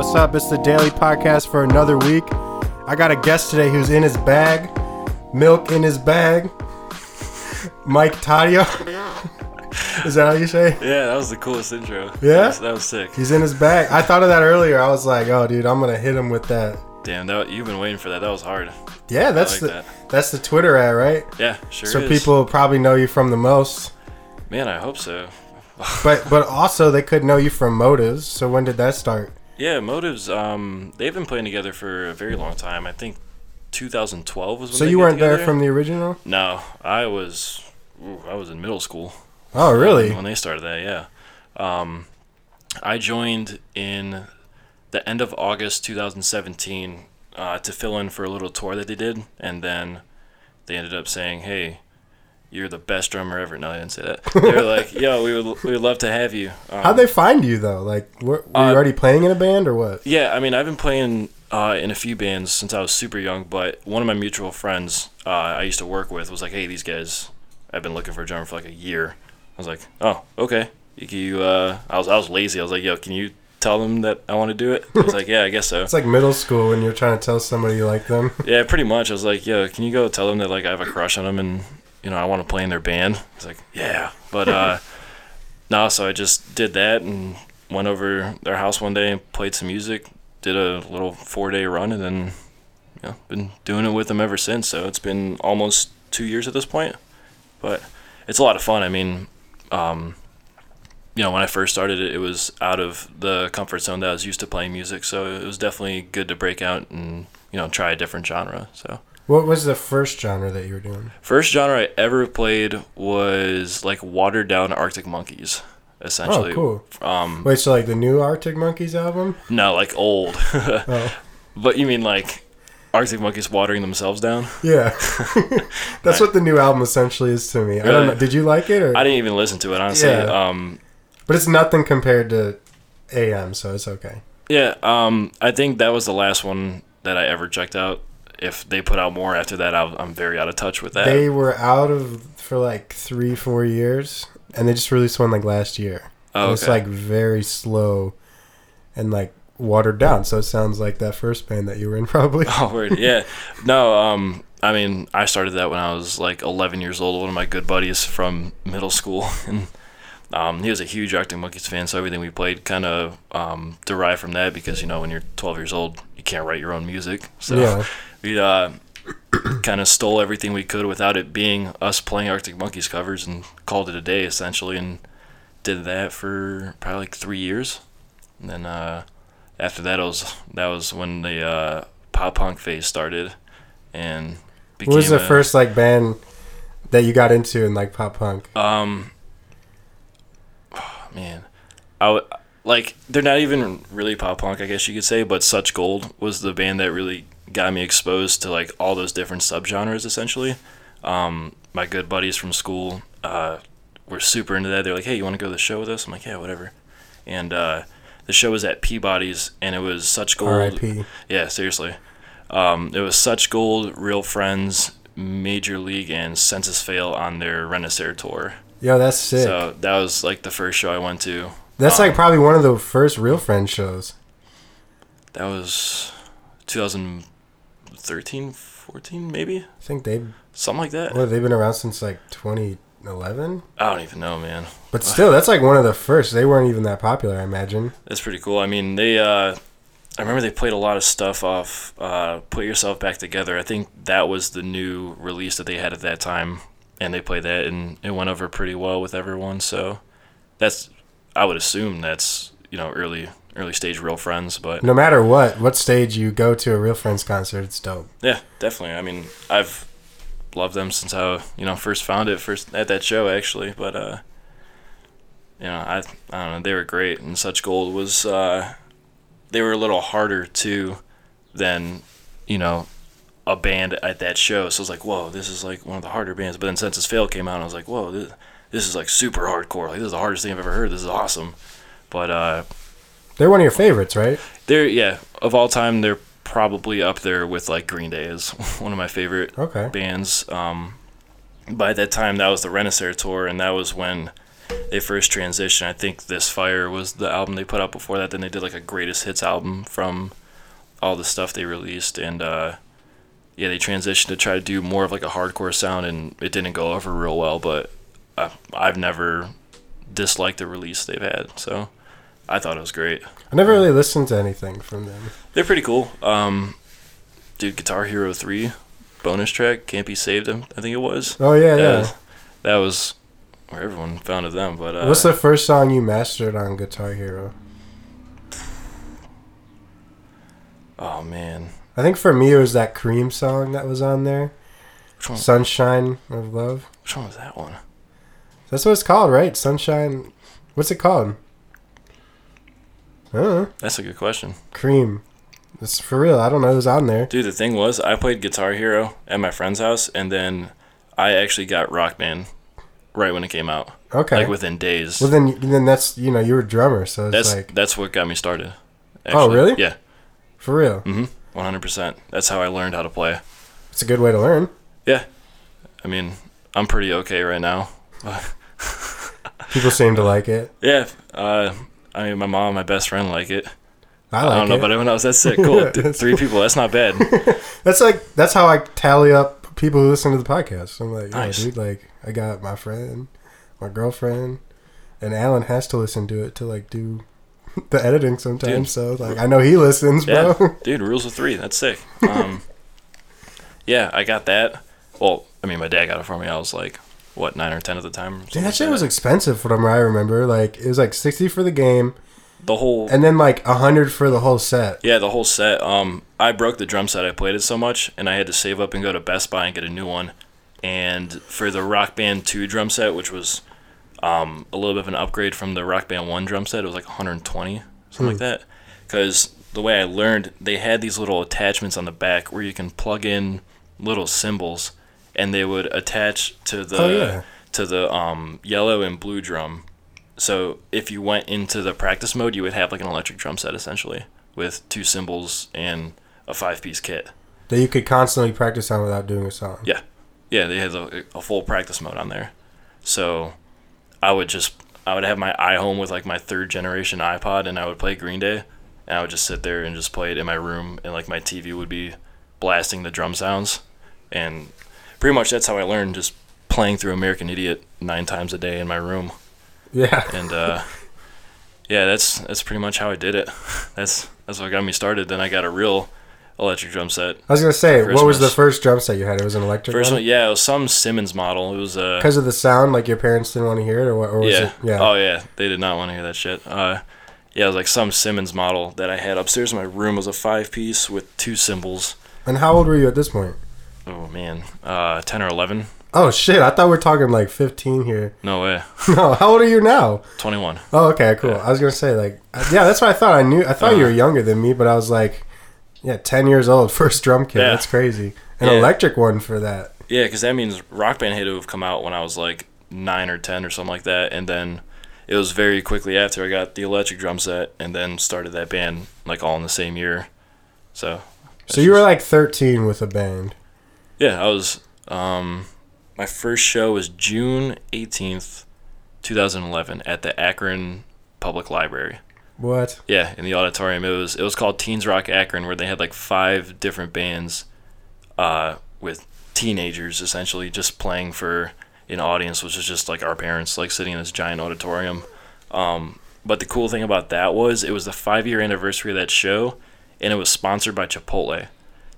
what's up? It's the daily podcast for another week. I got a guest today who's in his bag, milk in his bag. Mike Taddeo. Is that how you say? Yeah, that was the coolest intro. Yeah? that was, that was sick. He's in his bag. I thought of that earlier. I was like, oh, dude, I'm gonna hit him with that. Damn, that you've been waiting for that. That was hard. Yeah, that's like the that. that's the Twitter ad, right? Yeah, sure. so is. people probably know you from the most, man, I hope so. but but also they could know you from Motives. So when did that start? Yeah, Motives. Um, they've been playing together for a very long time. I think 2012 was when. So they you got weren't there together. from the original? No, I was. ooh, I was in middle school. Oh, really? When they started that, yeah. Um, I joined in the end of August 2017 uh, to fill in for a little tour that they did, and then they ended up saying, "Hey, you're the best drummer ever." No, they didn't say that. They were like, "Yo, we would we would love to have you." Um, How'd they find you though? Like, were, were you Uh, already playing in a band or what? Yeah, I mean, I've been playing uh, in a few bands since I was super young, but one of my mutual friends uh, I used to work with was like, "Hey, these guys, I've been looking for a drummer for like a year." I was like, "Oh, okay." You, you uh, I was I was lazy. I was like, "Yo, can you tell them that I want to do it?" I was like, "Yeah, I guess so." It's like middle school when you're trying to tell somebody you like them. Yeah, pretty much. I was like, "Yo, can you go tell them that like I have a crush on them and you know I want to play in their band?" It's like, "Yeah," but uh, no. So I just did that and went over their house one day and played some music. Did a little four day run and then you know been doing it with them ever since. So it's been almost two years at this point, but it's a lot of fun. I mean, um, you know, when I first started it, it was out of the comfort zone that I was used to playing music. So it was definitely good to break out and you know try a different genre. So. What was the first genre that you were doing? First genre I ever played was like watered down Arctic Monkeys, essentially. Oh, cool. Um, Wait, so like the new Arctic Monkeys album? no, like old. Oh, but you mean like Arctic Monkeys watering themselves down? yeah. That's what the new album essentially is to me. I don't know. Did you like it or? I didn't even listen to it honestly. Yeah. Um, But it's nothing compared to AM, so it's okay. yeah. Um, I think that was the last one that I ever checked out. If they put out more after that, I'll, I'm very out of touch with that. They were out of for like three, four years, and they just released one like last year. oh, And It's like very slow and like watered down. So it sounds like that first band that you were in, probably. Oh, word. Yeah. No, um, I mean, I started that when I was like 11 years old. One of my good buddies from middle school, and um, he was a huge Arctic Monkeys fan. So everything we played kind of um, derived from that because you know when you're 12 years old, you can't write your own music. So Yeah. we uh, kind of stole everything we could without it being us playing Arctic Monkeys covers and called it a day essentially, and did that for probably like three years. And then uh, after that, it was that was when the uh, pop punk phase started, and What was the a- first like band that you got into in like pop punk? Um, man, I w- like they're not even really pop punk, I guess you could say, but Such Gold was the band that really got me exposed to like all those different subgenres. Essentially, um, my good buddies from school uh, were super into that. They're like, "Hey, you want to go to the show with us?" I'm like, "Yeah, whatever." And uh, the show was at Peabody's, and it was Such Gold. R.I.P. Yeah, seriously. Um, it was Such Gold, Real Friends, Major League, and Senses Fail on their Renaissance tour. Yo, that's sick. So that was like the first show I went to. that's um, like probably one of the first Real Friends shows. That was 2013, 14, maybe I think they something like that. well, they've been around since like 2011. I don't even know, man. But still, that's like one of the first. They weren't even that popular, I imagine. That's pretty cool. I mean, they. Uh, I remember they played a lot of stuff off uh, "Put Yourself Back Together." I think that was the new release that they had at that time, and they played that, and it went over pretty well with everyone. So, that's I would assume that's you know early early stage real friends, but No matter what, what stage you go to a Real Friends concert, it's dope. yeah, definitely. I mean, I've loved them since I you know first found it first at that show actually, but uh, you know I I don't know they were great, and Such Gold was uh, they were a little harder too than you know a band at that show. So I was like, whoa, this is like one of the harder bands. But then Senses Fail came out, and I was like, whoa, this, this is like super hardcore. Like this is the hardest thing I've ever heard. This is awesome. But uh, They're one of your favorites, right? they're yeah of all time they're probably up there with like Green Day is one of my favorite Okay. bands. Um, by that time, that was the Renaissance tour, and that was when they first transitioned. I think This Fire was the album they put out before that. Then they did like a greatest hits album from all the stuff they released, and uh, yeah, they transitioned to try to do more of like a hardcore sound, and it didn't go over real well. But uh, I've never disliked the release they've had, so I thought it was great. I never really listened to anything from them. They're pretty cool. Um, dude, Guitar Hero Three bonus track can't be saved. I think it was. Oh yeah, That yeah. that was where everyone founded them. But uh, What's the first song you mastered on Guitar Hero? oh man, I think for me it was that Cream song that was on there, which one? "Sunshine of Love." Which one was that one? That's what it's called, right? Sunshine. What's it called? I don't know. That's a good question, Cream. It's for real. I don't know who's on there. dude. The thing was, I played Guitar Hero at my friend's house, and then I actually got Rock Band right when it came out, Okay. like within days. well, then, then that's you know you were a drummer, so it's that's like that's what got me started. Oh, really? Yeah. for real. Mm-hmm. One hundred percent. That's how I learned how to play. It's a good way to learn. Yeah. I mean, I'm pretty okay right now. People seem to like it. Yeah. Uh, I mean, my mom, and my best friend like it. I I, don't know, it. but everyone else, that's sick. Cool. Three people. That's not bad. That's like that's how I tally up people who listen to the podcast. I'm like, Nice. oh, dude, like I got my friend, my girlfriend, and Alan has to listen to it to like do the editing sometimes. Dude. So like I know he listens, Yeah, bro. dude, rules of three. That's sick. Um, yeah, I got that. Well, I mean, my dad got it for me. I was like, what, nine or ten at the time? Dude, that shit was expensive from what I remember. Like it was like sixty for the game, the whole. and then like a hundred for the whole set. Yeah, the whole set. Um, I broke the drum set. I played it so much, and I had to save up and go to Best Buy and get a new one. And for the Rock Band Two drum set, which was um, a little bit of an upgrade from the Rock Band One drum set, it was like 120, something like that. Because the way I learned, they had these little attachments on the back where you can plug in little cymbals, and they would attach to the Oh, yeah. to the um, yellow and blue drum. So if you went into the practice mode, you would have like an electric drum set essentially with two cymbals and a five piece kit. That you could constantly practice on without doing a song. Yeah, yeah, they had a, a full practice mode on there. So I would just I would have my iHome with like my third generation iPod, and I would play Green Day, and I would just sit there and just play it in my room, and like my TV would be blasting the drum sounds, and pretty much that's how I learned just playing through American Idiot nine times a day in my room. Yeah. and uh, yeah, that's that's pretty much how I did it. That's that's what got me started. Then I got a real electric drum set. I was gonna say, what was the first drum set you had? It was an electric First one. one, yeah, it was some Simmons model. It was uh, Because of the sound, like your parents didn't want to hear it, or what? Or was yeah, it? Yeah. oh yeah, they did not want to hear that shit. Uh, yeah, it was like some Simmons model that I had upstairs in my room. It was a five piece with two cymbals. And how old were you at this point? Oh man, uh, ten or eleven? Oh shit! I thought we are talking like 15 here. No way, No, how old are you now? twenty one. Oh, okay, cool. I was gonna say like, yeah, that's what I thought. I knew. I thought you Uh-huh. were younger than me, but I was like, yeah, 10 years old, first drum kit. Yeah. That's crazy. An Yeah. electric one for that. Yeah, because that means Rock Band had to have come out when I was like nine or ten or something like that, and then it was very quickly after I got the electric drum set, and then started that band like all in the same year. So. So you were like 13 with a band. Yeah, I was. Um, my first show was June eighteenth, two thousand eleven, at the Akron Public Library. What? Yeah, in the auditorium. It was it was called Teens Rock Akron, where they had like five different bands, uh, with teenagers essentially just playing for an audience, which was just like our parents, like sitting in this giant auditorium. Um, but the cool thing about that was it was the five year anniversary of that show, and it was sponsored by Chipotle.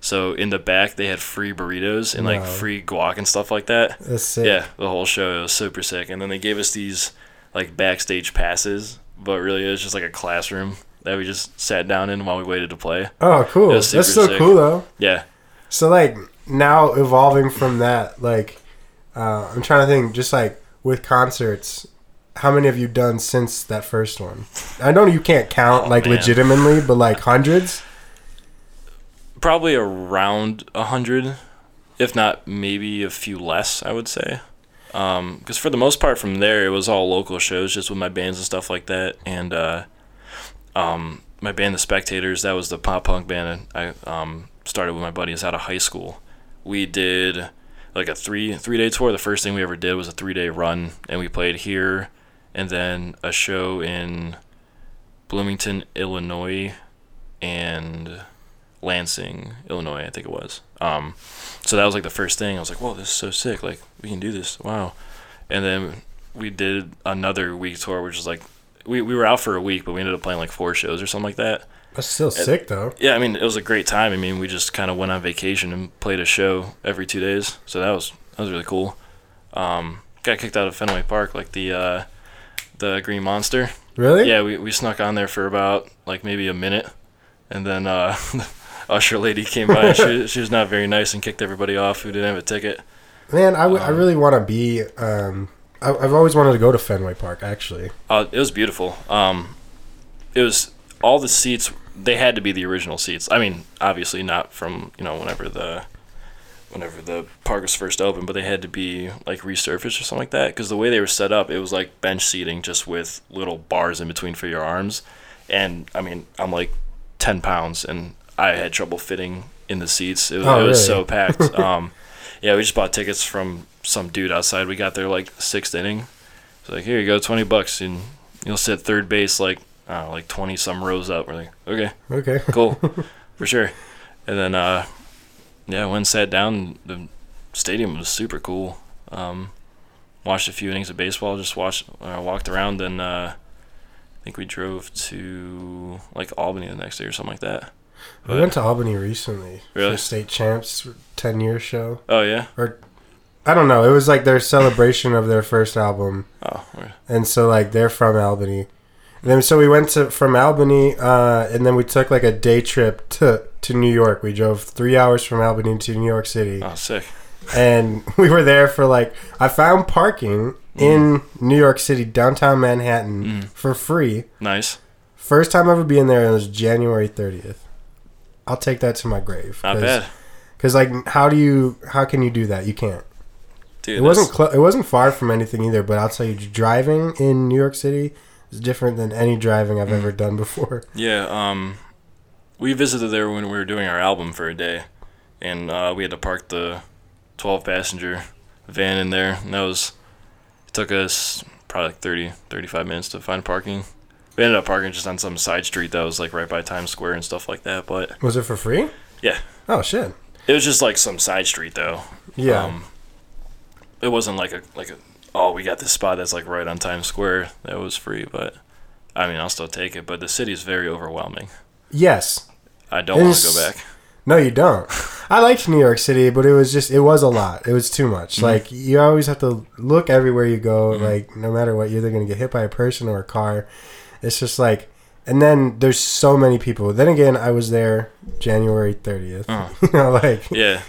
So in the back they had free burritos and like Wow. free guac and stuff like that. That's sick. Yeah, the whole show it was super sick, and then they gave us these like backstage passes, but really it was just like a classroom that we just sat down in while we waited to play. Oh, cool. That's so sick. cool though. Yeah, So like now evolving from that, like uh, I'm trying to think, just like with concerts, how many have you done since that first one? I know you can't count Oh, like man. legitimately, but like hundreds. probably around a hundred, if not maybe a few less. I would say, because for the most part from there it was all local shows, just with my bands and stuff like that, and uh, um, my band, the Spectators, that was the pop punk band I um, started with my buddies out of high school. We did like a three three day tour. The first thing we ever did was a three day run, and we played here and then a show in Bloomington, Illinois, and Lansing, Illinois, I think it was. Um, so that was like the first thing. I was like, "Whoa, this is so sick! Like we can do this! Wow!" And then we did another week tour, which was like we, we were out for a week, but we ended up playing like four shows or something like that. That's still sick though. Yeah, I mean it was a great time. I mean we just kind of went on vacation and played a show every two days, so that was that was really cool. Um, got kicked out of Fenway Park like the uh, the Green Monster. Really? Yeah, we, we snuck on there for about like maybe a minute, and then uh, usher lady came by. and she she was not very nice and kicked everybody off who didn't have a ticket. Man, i really want to be. Um, I, I've always wanted to go to Fenway Park. Actually, Uh, it was beautiful. Um, it was all the seats. They had to be the original seats. I mean, obviously not from you know whenever the whenever the park was first opened, but they had to be like resurfaced or something like that. Because the way they were set up, it was like bench seating just with little bars in between for your arms. And I mean, I'm like ten pounds, and I had trouble fitting in the seats. It was, Oh, it was really? so packed. um, yeah, we just bought tickets from some dude outside. We got there like sixth inning. It's like, here you go, twenty bucks, and you'll sit third base like I like twenty some rows up. We're like, okay, okay. cool, for sure. And then, uh, yeah, went and sat down. The stadium was super cool. Um, watched a few innings of baseball. Just watched, uh, walked around, and uh, I think we drove to like Albany the next day or something like that. We went to Albany recently Really? for state champs ten year show. Oh yeah. or I don't know. It was like their celebration of their first album, Oh, and so like they're from Albany. And then so we went to from Albany, uh, and then we took like a day trip to to New York. We drove three hours from Albany to New York City, oh sick. and we were there for like I found parking in New York City, downtown Manhattan, Mm. for free. Nice. First time ever being there, and it was January thirtieth. I'll take that to my grave. Not bad, Because like, how do you? How can you do that? You can't. dude. It wasn't. Cl- it wasn't far from anything either. But I'll tell you, driving in New York City is different than any driving I've ever done before. Yeah, um, we visited there when we were doing our album for a day, and uh, we had to park the 12 passenger van in there, and that was, it took us probably like 30, 35 minutes to find parking. We ended up parking just on some side street that was like right by Times Square and stuff like that, but Was it for free? Yeah. Oh shit. it was just like some side street though. Yeah. Um, it wasn't like a, like a, oh, we got this spot that's like right on Times Square that was free, but I mean, I'll still take it, but the city is very overwhelming. yes. I don't want to go back. No, you don't. I liked New York City, but it was just it was a lot. It was too much. Mm-hmm. Like you always have to look everywhere you go. Like no matter what, you're either gonna get hit by a person or a car. It's just like, and then there's so many people. Then again, I was there January 30th. Uh. you know, like Yeah,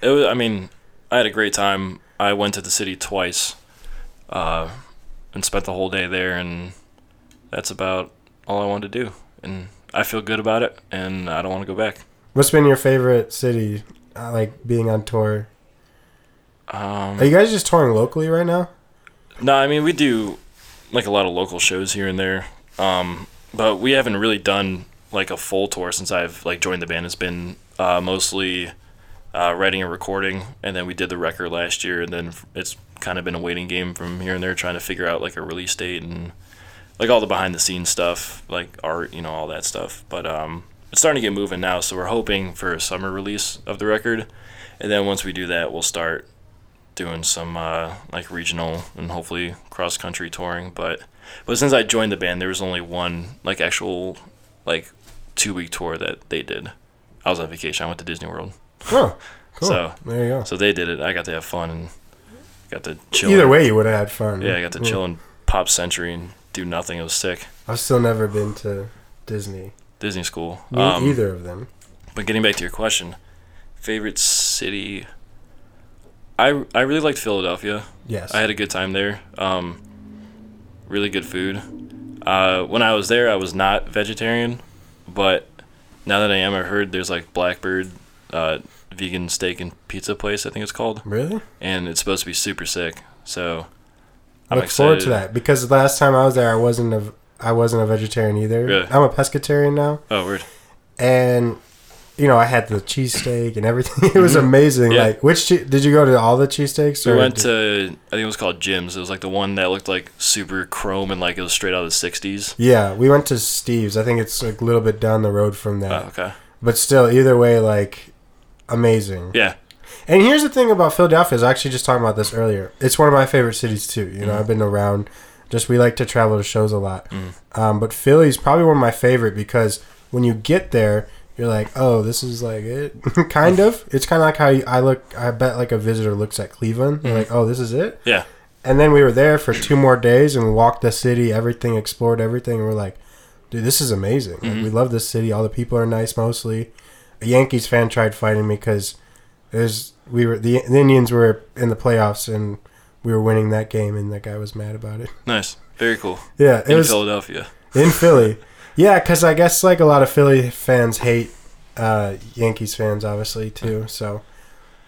it was. I mean, I had a great time. I went to the city twice, uh, and spent the whole day there, and that's about all I wanted to do. And I feel good about it, and I don't want to go back. what's been your favorite city? Uh, like being on tour. Um, Are you guys just touring locally right now? No, I mean we do like a lot of local shows here and there, um, but we haven't really done like a full tour since I've like joined the band. It's been uh, mostly uh, writing and recording, and then we did the record last year, and then it's kind of been a waiting game from here and there, trying to figure out like a release date and like all the behind the scenes stuff, like art, you know, all that stuff. But um, it's starting to get moving now, so we're hoping for a summer release of the record, and then once we do that, we'll start doing some uh, like regional and hopefully cross country touring. But but since I joined the band, there was only one like actual like two week tour that they did. I was on vacation. I went to Disney World, Oh, cool. So- there you go. so they did it. I got to have fun and got to chill. Either way, you would have had fun. yeah, I got to Yeah. chill in Pop Century and do nothing. It was sick. I've still never been to Disney. Disney school. Um, either of them. But getting back to your question, favorite city. I I really liked Philadelphia. Yes. I had a good time there. Um, really good food. Uh, when I was there, I was not vegetarian, but now that I am, I heard there's like Blackbird uh, vegan steak and pizza place. I think it's called, really? and it's supposed to be super sick. So I'm look excited. forward to that because the last time I was there, I wasn't a I wasn't a vegetarian either. Really? I'm a pescatarian now, Oh, weird. and you know, I had the cheesesteak and everything. It was amazing. Mm-hmm. Yeah. Like, which che- did you go to all the cheesesteaks? We went to I think it was called Jim's. It was like the one that looked like super chrome and like it was straight out of the '60s. Yeah, we went to Steve's. I think it's like a little bit down the road from that. Oh, okay. But still, either way, like amazing. Yeah. And here's the thing about Philadelphia is I actually just talking about this earlier. It's one of my favorite cities too. You know, Mm. I've been around. Just we like to travel to shows a lot. Mm. Um, but Philly's probably one of my favorite because when you get there, you're like, oh, this is like it. kind of. It's kind of like how you, I look. I bet like a visitor looks at Cleveland. They're Mhm. like, oh, this is it. Yeah. And then we were there for two more days and we walked the city, everything, explored everything. And we're like, dude, this is amazing. Like, Mhm. we love this city. All the people are nice mostly. A Yankees fan tried fighting me because there's we were the, the Indians were in the playoffs and we were winning that game and that guy was mad about it. Nice. Very cool. Yeah, it In was Philadelphia. in Philly. Yeah, because I guess like a lot of Philly fans hate uh, Yankees fans, obviously too. So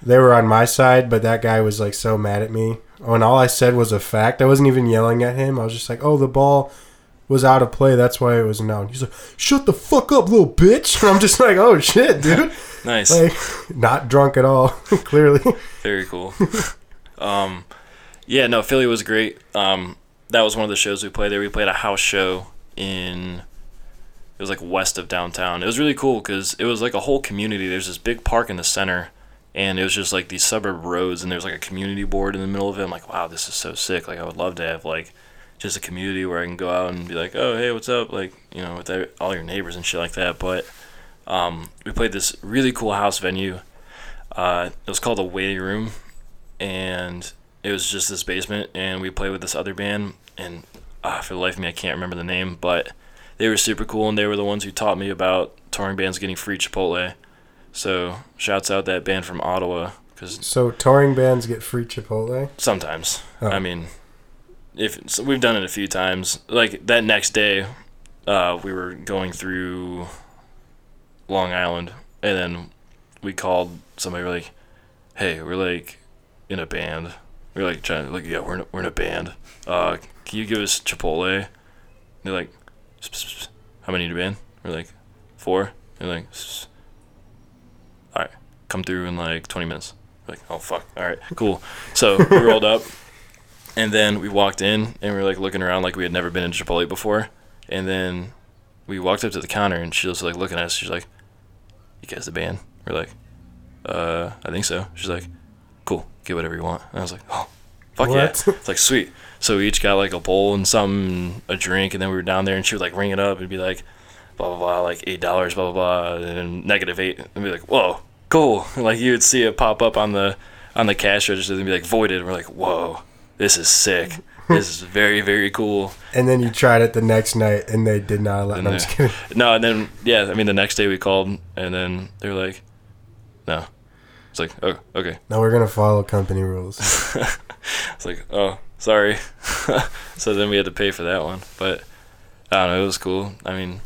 they were on my side, but that guy was like so mad at me. Oh, and all I said was a fact. I wasn't even yelling at him. I was just like, "Oh, the ball was out of play. That's why it was known." out." He's like, "Shut the fuck up, little bitch!" And I'm just like, "Oh shit, dude!" Nice. like, not drunk at all, clearly. Very cool. um, yeah, no, Philly was great. Um, that was one of the shows we played there. We played a house show in. It was like west of downtown. It was really cool because it was like a whole community. There's this big park in the center, and it was just like these suburb roads, and there's like a community board in the middle of it. I'm like, wow, this is so sick. Like, I would love to have like just a community where I can go out and be like, oh, hey, what's up? Like, you know, with all your neighbors and shit like that. But um, we played this really cool house venue. Uh, it was called the Waiting Room, and it was just this basement, and we played with this other band, and uh, for the life of me, I can't remember the name, but they were super cool, and they were the ones who taught me about touring bands getting free Chipotle. So shouts out that band from Ottawa, because So touring bands get free Chipotle. sometimes, Oh. I mean, if so we've done it a few times, like that next day, uh, we were going through Long Island, and then we called somebody. We're like, "Hey, we're like in a band. We're like trying to like, yeah, we're in a, we're in a band. Uh, can you give us Chipotle?" They're like, "S- s- s- "How many to a band?" We're like, four. They're like, "S- "All right, come through in like 20 minutes." We're like, "Oh fuck, all right, cool." So we rolled up, and then we walked in, and we were like looking around like we had never been in Chipotle before, and then we walked up to the counter, and she was like looking at us. She's like, "You guys the band?" We're like, "Uh, I think so." She's like, "Cool, get whatever you want." And I was like, "Oh, fuck What? yeah!" It's like sweet. So we each got like a bowl and something, a drink, and then we were down there, and she would like ring it up and be like, "Blah blah blah," like eight dollars, blah blah blah, and negative eight, and be like, "Whoa, cool!" Like you would see it pop up on the on the cash register and be like voided. And we're like, "Whoa, this is sick. This is very very cool." And then you tried it the next night and they did not allow. No, I'm just kidding. No, and then yeah, I mean the next day we called, and then they were like, "No." It's like, oh, okay. Now we're gonna follow company rules. It's like, oh, sorry. so then we had to pay for that one, but I don't know. It was cool. I mean,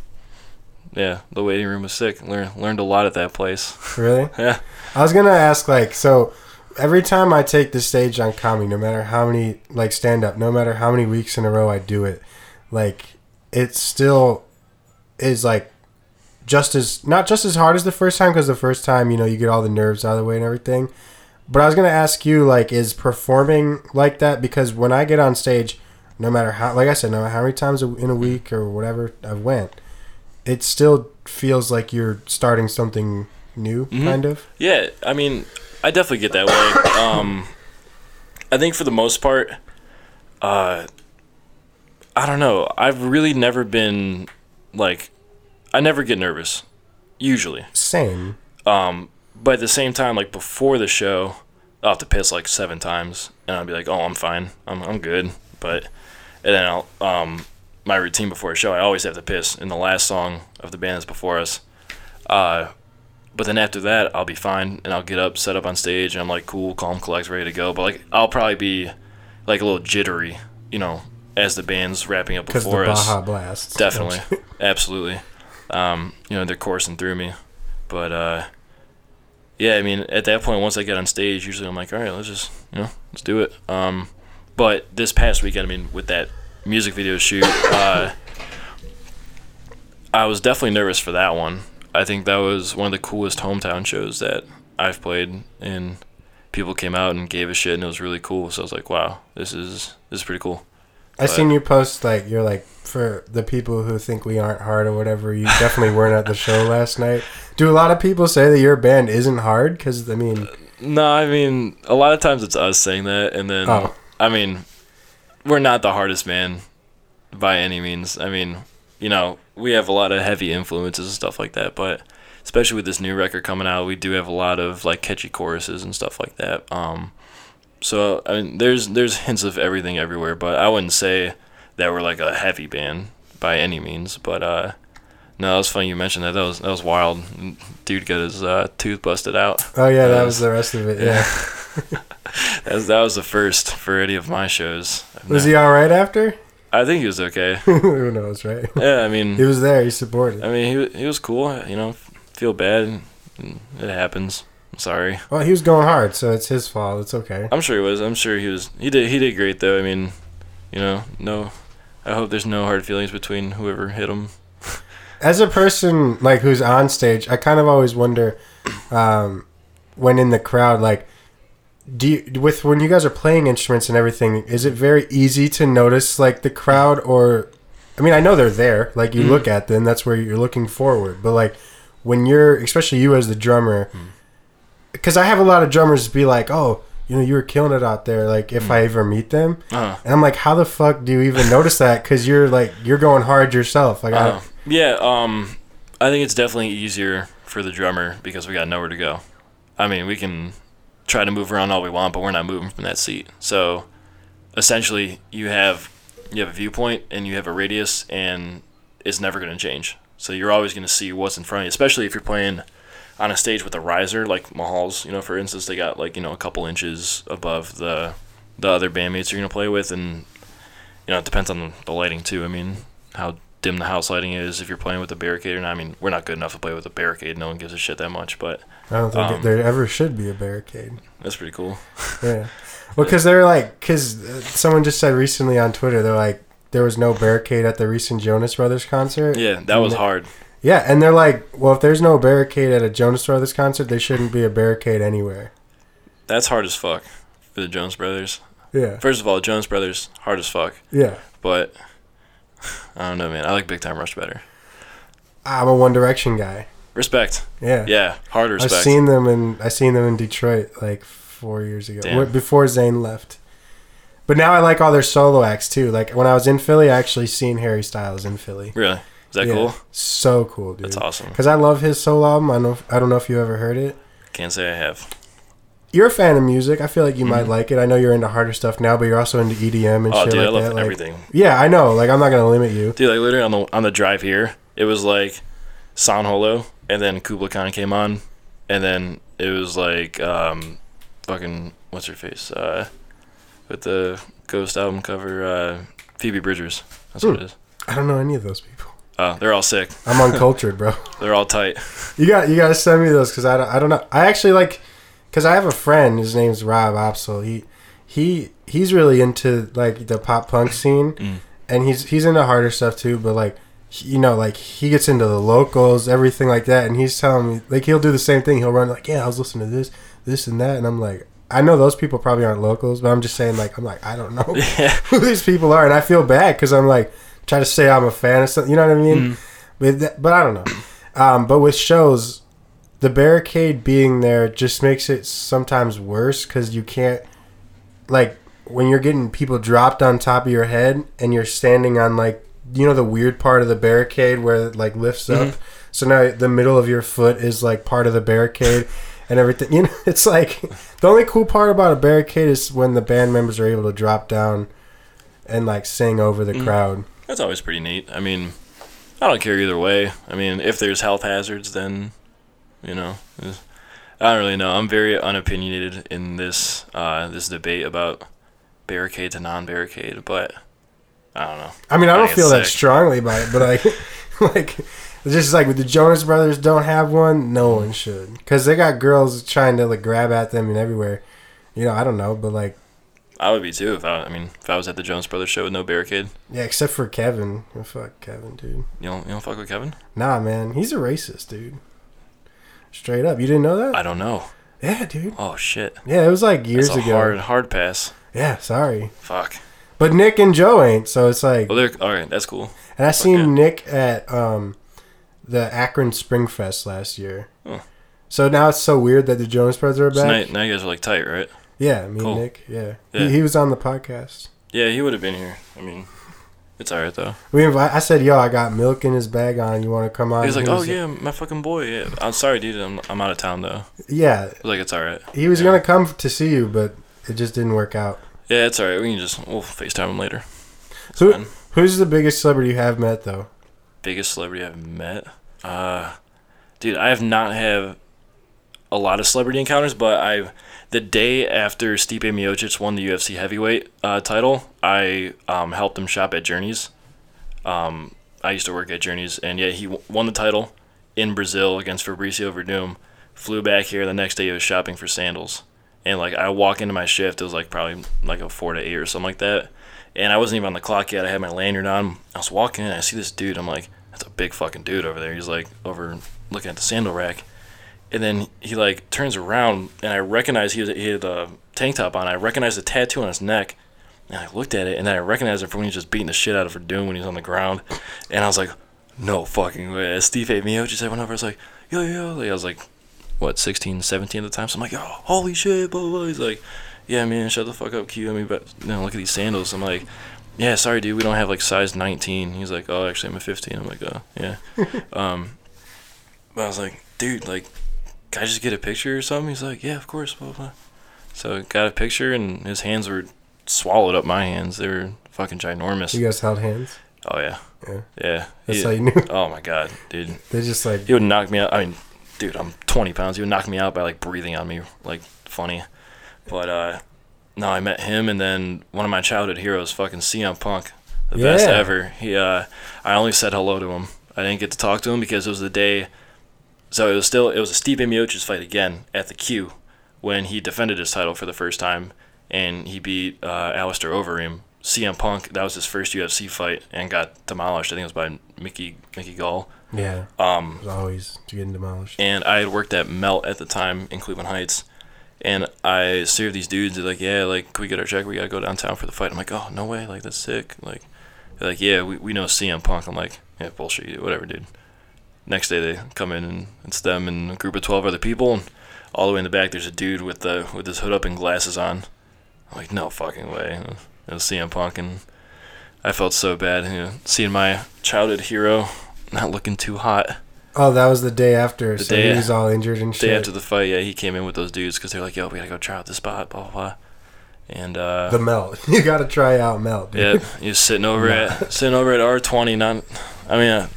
yeah, the waiting room was sick. Learned learned a lot at that place. really? Yeah. I was gonna ask like so. Every time I take the stage on comedy, no matter how many like stand up, no matter how many weeks in a row I do it, like it still is like just as not just as hard as the first time because the first time you know you get all the nerves out of the way and everything. But I was gonna ask you like, is performing like that? Because when I get on stage, no matter how, like I said, no matter how many times in a week or whatever I went, it still feels like you're starting something new, Mhm. kind of. Yeah, I mean, I definitely get that way. Um, I think for the most part, uh, I don't know. I've really never been like, I never get nervous, usually. Same. Um, but at the same time, like before the show, I'll have to piss like seven times, and I'll be like, "Oh, I'm fine. I'm I'm good." But and then I'll um my routine before a show, I always have to piss in the last song of the band that's before us. Uh, but then after that, I'll be fine, and I'll get up, set up on stage, and I'm like cool, calm, collect, ready to go. But like I'll probably be like a little jittery, you know, as the band's wrapping up Because the before us. Baja Blast. Definitely, absolutely. Um, you know, they're coursing through me, but uh, yeah, I mean, at that point, once I get on stage, usually I'm like, all right, let's just, you know, let's do it. Um, but this past weekend, I mean, with that music video shoot, uh, I was definitely nervous for that one. I think that was one of the coolest hometown shows that I've played, and people came out and gave a shit, and it was really cool. So I was like, wow, this is this is pretty cool. I seen you post like you're like for the people who think we aren't hard or whatever. You definitely weren't at the show last night. Do a lot of people say that your band isn't hard? Because I mean, No, I mean a lot of times it's us saying that, and then Oh. I mean we're not the hardest band by any means. I mean, you know, we have a lot of heavy influences and stuff like that, but especially with this new record coming out, we do have a lot of like catchy choruses and stuff like that. Um, so I mean, there's there's hints of everything everywhere, but I wouldn't say that we're like a heavy band by any means. But uh, no, it was funny you mentioned that. That was that was wild. Dude got his uh, tooth busted out. oh yeah, that Uh, was the rest of it. Yeah. That was, that was the first for any of my shows. I've Was he all right after? I think he was okay. who knows, right? Yeah, I mean, He was there. He supported. I mean, he he was cool. You know, feel bad. It happens. Sorry. Well, he was going hard, so it's his fault. It's okay. I'm sure he was. I'm sure he was. He did. He did great though. I mean, you know, no. I hope there's no hard feelings between whoever hit him. As a person like who's on stage, I kind of always wonder um, when in the crowd, like, do you, with when you guys are playing instruments and everything, is it very easy to notice like the crowd or? I mean, I know they're there. Like you Mm. look at them, that's where you're looking forward. But like when you're, especially you as the drummer, Mm. Because I have a lot of drummers be like, oh. You know, you were killing it out there. Like, if Mm. I ever meet them, Uh, and I'm like, how the fuck do you even notice that? Because you're like, you're going hard yourself. Like, uh, I, yeah. Um, I think it's definitely easier for the drummer because we got nowhere to go. I mean, we can try to move around all we want, but we're not moving from that seat. So, essentially, you have you have a viewpoint and you have a radius, and it's never going to change. So you're always going to see what's in front of you, especially if you're playing on a stage with a riser like Mahall's. You know, for instance, they got like you know a couple inches above the the other bandmates you're going to play with, and you know it depends on the, the lighting too. I mean, how dim the house lighting is if you're playing with a barricade or not. I mean, we're not good enough to play with a barricade. No one gives a shit that much, but I don't think Um, there ever should be a barricade. that's pretty cool. Yeah. Well, because they're like, because uh, someone just said recently on Twitter, they're like, there was no barricade at the recent Jonas Brothers concert. Yeah, that was hard. Yeah, and they're like, well, if there's no barricade at a Jonas Brothers concert, there shouldn't be a barricade anywhere. That's hard as fuck for the Jonas Brothers. Yeah. First of all, Jonas Brothers hard as fuck, Yeah. but I don't know, man. I like Big Time Rush better. I'm a One Direction guy. Respect. Yeah. Yeah, hard respect. I've seen them in I seen them in Detroit like four years ago, Damn. before Zayn left. But now I like all their solo acts too. Like when I was in Philly, I actually seen Harry Styles in Philly. really? Is that Yeah. cool? So cool, dude. That's awesome. Because I love his solo album. I know. I don't know if you ever heard it. Can't say I have. You're a fan of music. I feel like you might Mhm. like it. I know you're into harder stuff now, but you're also into EDM and Oh, shit dude, I love that. Like, everything. yeah, I know. Like I'm not gonna limit you. Dude, like literally on the on the drive here, it was like Sound Holo, and then Kubla Khan came on, and then it was like um, fucking what's her face, uh, with the Ghost album cover, uh, Phoebe Bridgers. That's what Hmm. it is. I don't know any of those people. Oh, they're all sick. I'm uncultured, bro. They're all tight. You got you got to send me those because I don't, I don't know. I actually like because I have a friend. His name's Rob Opsel. He he he's really into like the pop punk scene, Mm. and he's he's into harder stuff too. But like you know, like he gets into the locals, everything like that. And he's telling me like he'll do the same thing. He'll run like, yeah, I was listening to this, this, and that, and I'm like. I know those people probably aren't locals, but I'm just saying, like, I'm like, I don't know yeah. who these people are, and I feel bad because I'm like try to say I'm a fan of something. You know what I mean? Mm. But th- but I don't know. Um, but with shows, the barricade being there just makes it sometimes worse because you can't like when you're getting people dropped on top of your head and you're standing on like you know the weird part of the barricade where it like lifts up. So now the middle of your foot is like part of the barricade. And everything, you know, it's like the only cool part about a barricade is when the band members are able to drop down and like sing over the Mhm. crowd. That's always pretty neat. I mean, I don't care either way. I mean, if there's health hazards, then you know, I don't really know. I'm very unopinionated in this uh, this debate about barricade to non-barricade, but I don't know. I mean, I I don't feel it's that strongly about it, but like, like, it's just like with the Jonas Brothers don't have one, no one should, because they got girls trying to like grab at them and everywhere. You know, I don't know, but like, I would be too if I. I mean, if I was at the Jonas Brothers show with no barricade. Yeah, except for Kevin. Oh, fuck Kevin, dude. You don't. You don't fuck with Kevin. Nah, man, he's a racist, dude. Straight up, you didn't know that? I don't know. yeah, dude. Oh shit. Yeah, it was like years ago. hard hard pass. Yeah, sorry, Fuck. but Nick and Joe ain't. So it's like, Well, they're all right. That's cool. and I seen. Nick at um, the Akron Spring Fest last year. Oh. So now it's so weird that the Jonas Brothers are So back. now, now you guys are like tight, right? Yeah, me Cool. and Nick. Yeah, Yeah. He, he was on the podcast. Yeah, he would have been here. I mean, it's all right though. We invite. I said, "Yo, I got milk in his bag on. You want to come on?" He was like, "Oh was- yeah, my fucking boy. Yeah, I'm sorry, dude. I'm, I'm out of town though." yeah." Like, "It's all right. He was Yeah. gonna come to see you, but it just didn't work out. Yeah, it's all right. We can just we'll Facetime him later." It's fine. Who's the biggest celebrity you have met though? biggest celebrity I've met. Uh, dude, I have not had a lot of celebrity encounters, but I, the day after Stipe Miocic won the UFC heavyweight uh, title, I um, helped him shop at Journeys. Um, I used to work at Journeys, and yeah, he won the title in Brazil against Fabricio Werdum. Flew back here the next day. He was shopping for sandals, and like I walk into my shift, it was like probably like a four to eight or something like that. And I wasn't even on the clock yet. I had my lanyard on. I was walking in. I see this dude. I'm like, that's a big fucking dude over there. He's like over looking at the sandal rack. And then he like turns around, and I recognize he, was, he had a tank top on. I recognize the tattoo on his neck. And I looked at it, and then I recognized it from when he was just beating the shit out of Werdum when he was on the ground. And I was like, no fucking way. As Steve ate me out, just went over. I was like, yo, yo. Like, I was like, what, 16, 17 at the time? So I'm like, yo, holy shit, blah, blah, blah. He's like, yeah, man, shut the fuck up, Q. I mean, but, you know, look at these sandals. I'm like, yeah, sorry, dude, we don't have like size 19. He's like, oh, actually, I'm a 15. I'm like, oh, yeah. um, but I was like, dude, like, can I just get a picture or something? He's like, yeah, of course, blah, blah. So got a picture, and his hands were swallowed up my hands. They were fucking ginormous. You guys held hands. Oh, yeah. Yeah. Yeah. That's He- how you knew. oh, my God, dude. They just like He would knock me out. I mean, dude, I'm 20 pounds. He would knock me out by like breathing on me, like funny. But uh, no, I met him, and then one of my childhood heroes, fucking CM Punk, the best ever. He, uh, I only said hello to him. I didn't get to talk to him because it was the day. So it was still it was a Stipe Miocic fight again at the Q, when he defended his title for the first time, and he beat uh, Alistair Overeem. CM Punk, that was his first UFC fight, and got demolished. I think it was by Mickey Mickey Gall. yeah. Um, It was always getting demolished. and I had worked at Melt at the time in Cleveland Heights, and I served these dudes. They're like, "Yeah, like, can we get our check? We gotta go downtown for the fight." I'm like, "Oh, no way! Like, that's sick!" Like, they're like, "Yeah, we, we know CM Punk." I'm like, "Yeah, bullshit, whatever, dude." Next day they come in and it's them and a group of twelve other people, and all the way in the back there's a dude with the with his hood up and glasses on. I'm like, "No fucking way!" It was CM Punk, and I felt so bad, you know, seeing my childhood hero not looking too hot. Oh, that was the day after. The so day- he was all injured and shit day after the fight, yeah, he came in with those dudes because they're like, "Yo, we gotta go try out this spot," blah blah blah. And uh, the melt. You got to try out melt. Dude. yeah, he was sitting over at sitting over at R twenty. Not, I mean, uh,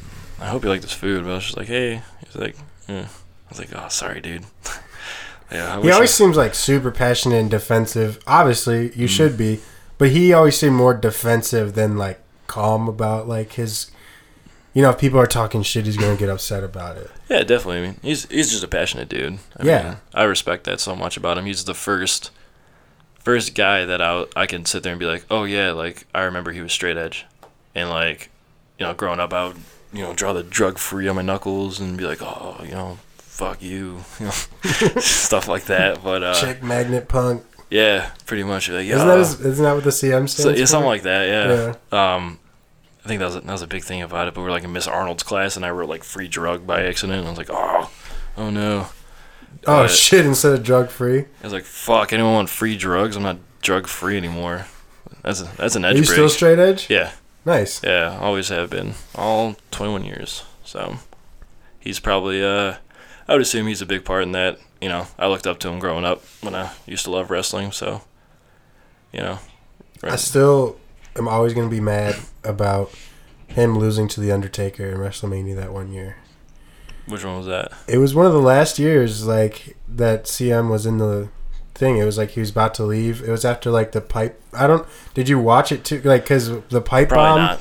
I hope you like this food, but I was just like, "Hey," he's like, yeah. I was like, "Oh, sorry, dude." yeah, I He always I- seems like super passionate and defensive. Obviously, Mm. you should be, but he always seemed more defensive than like calm about like his. You know, if people are talking shit, he's gonna get upset about it. yeah, definitely. I mean, he's he's just a passionate dude. I Yeah. mean, I respect that so much about him. He's the first first guy that I I can sit there and be like, "Oh yeah, like I remember he was straight edge," and like, you know, growing up, I would you know draw the drug free on my knuckles and be like, "Oh, you know." Fuck you, you know, stuff like that. But uh, Chick magnet punk. Yeah, pretty much. Like, Isn't that his, isn't that what the CM stands so, yeah, for? something like that. Yeah. yeah. Um, I think that was a, that was a big thing about it. But we are like in Miss Arnold's class, and I wrote like free drug by accident. And I was like, oh, oh no. oh but- shit! Instead of drug free, I was like, fuck. Anyone want free drugs? I'm not drug free anymore. That's a, that's an edge. are you break. still straight edge? yeah, Nice. yeah. Always have been. All 21 years. So he's probably uh, I would assume he's a big part in that. You know, I looked up to him growing up when I used to love wrestling. So, you know, I still am always gonna be mad about him losing to the Undertaker in WrestleMania that one year. which one was that? It was one of the last years like that CM was in the thing. It was like he was about to leave. It was after like the pipe. I don't. Did you watch it too? Like because the pipe Probably bomb. not.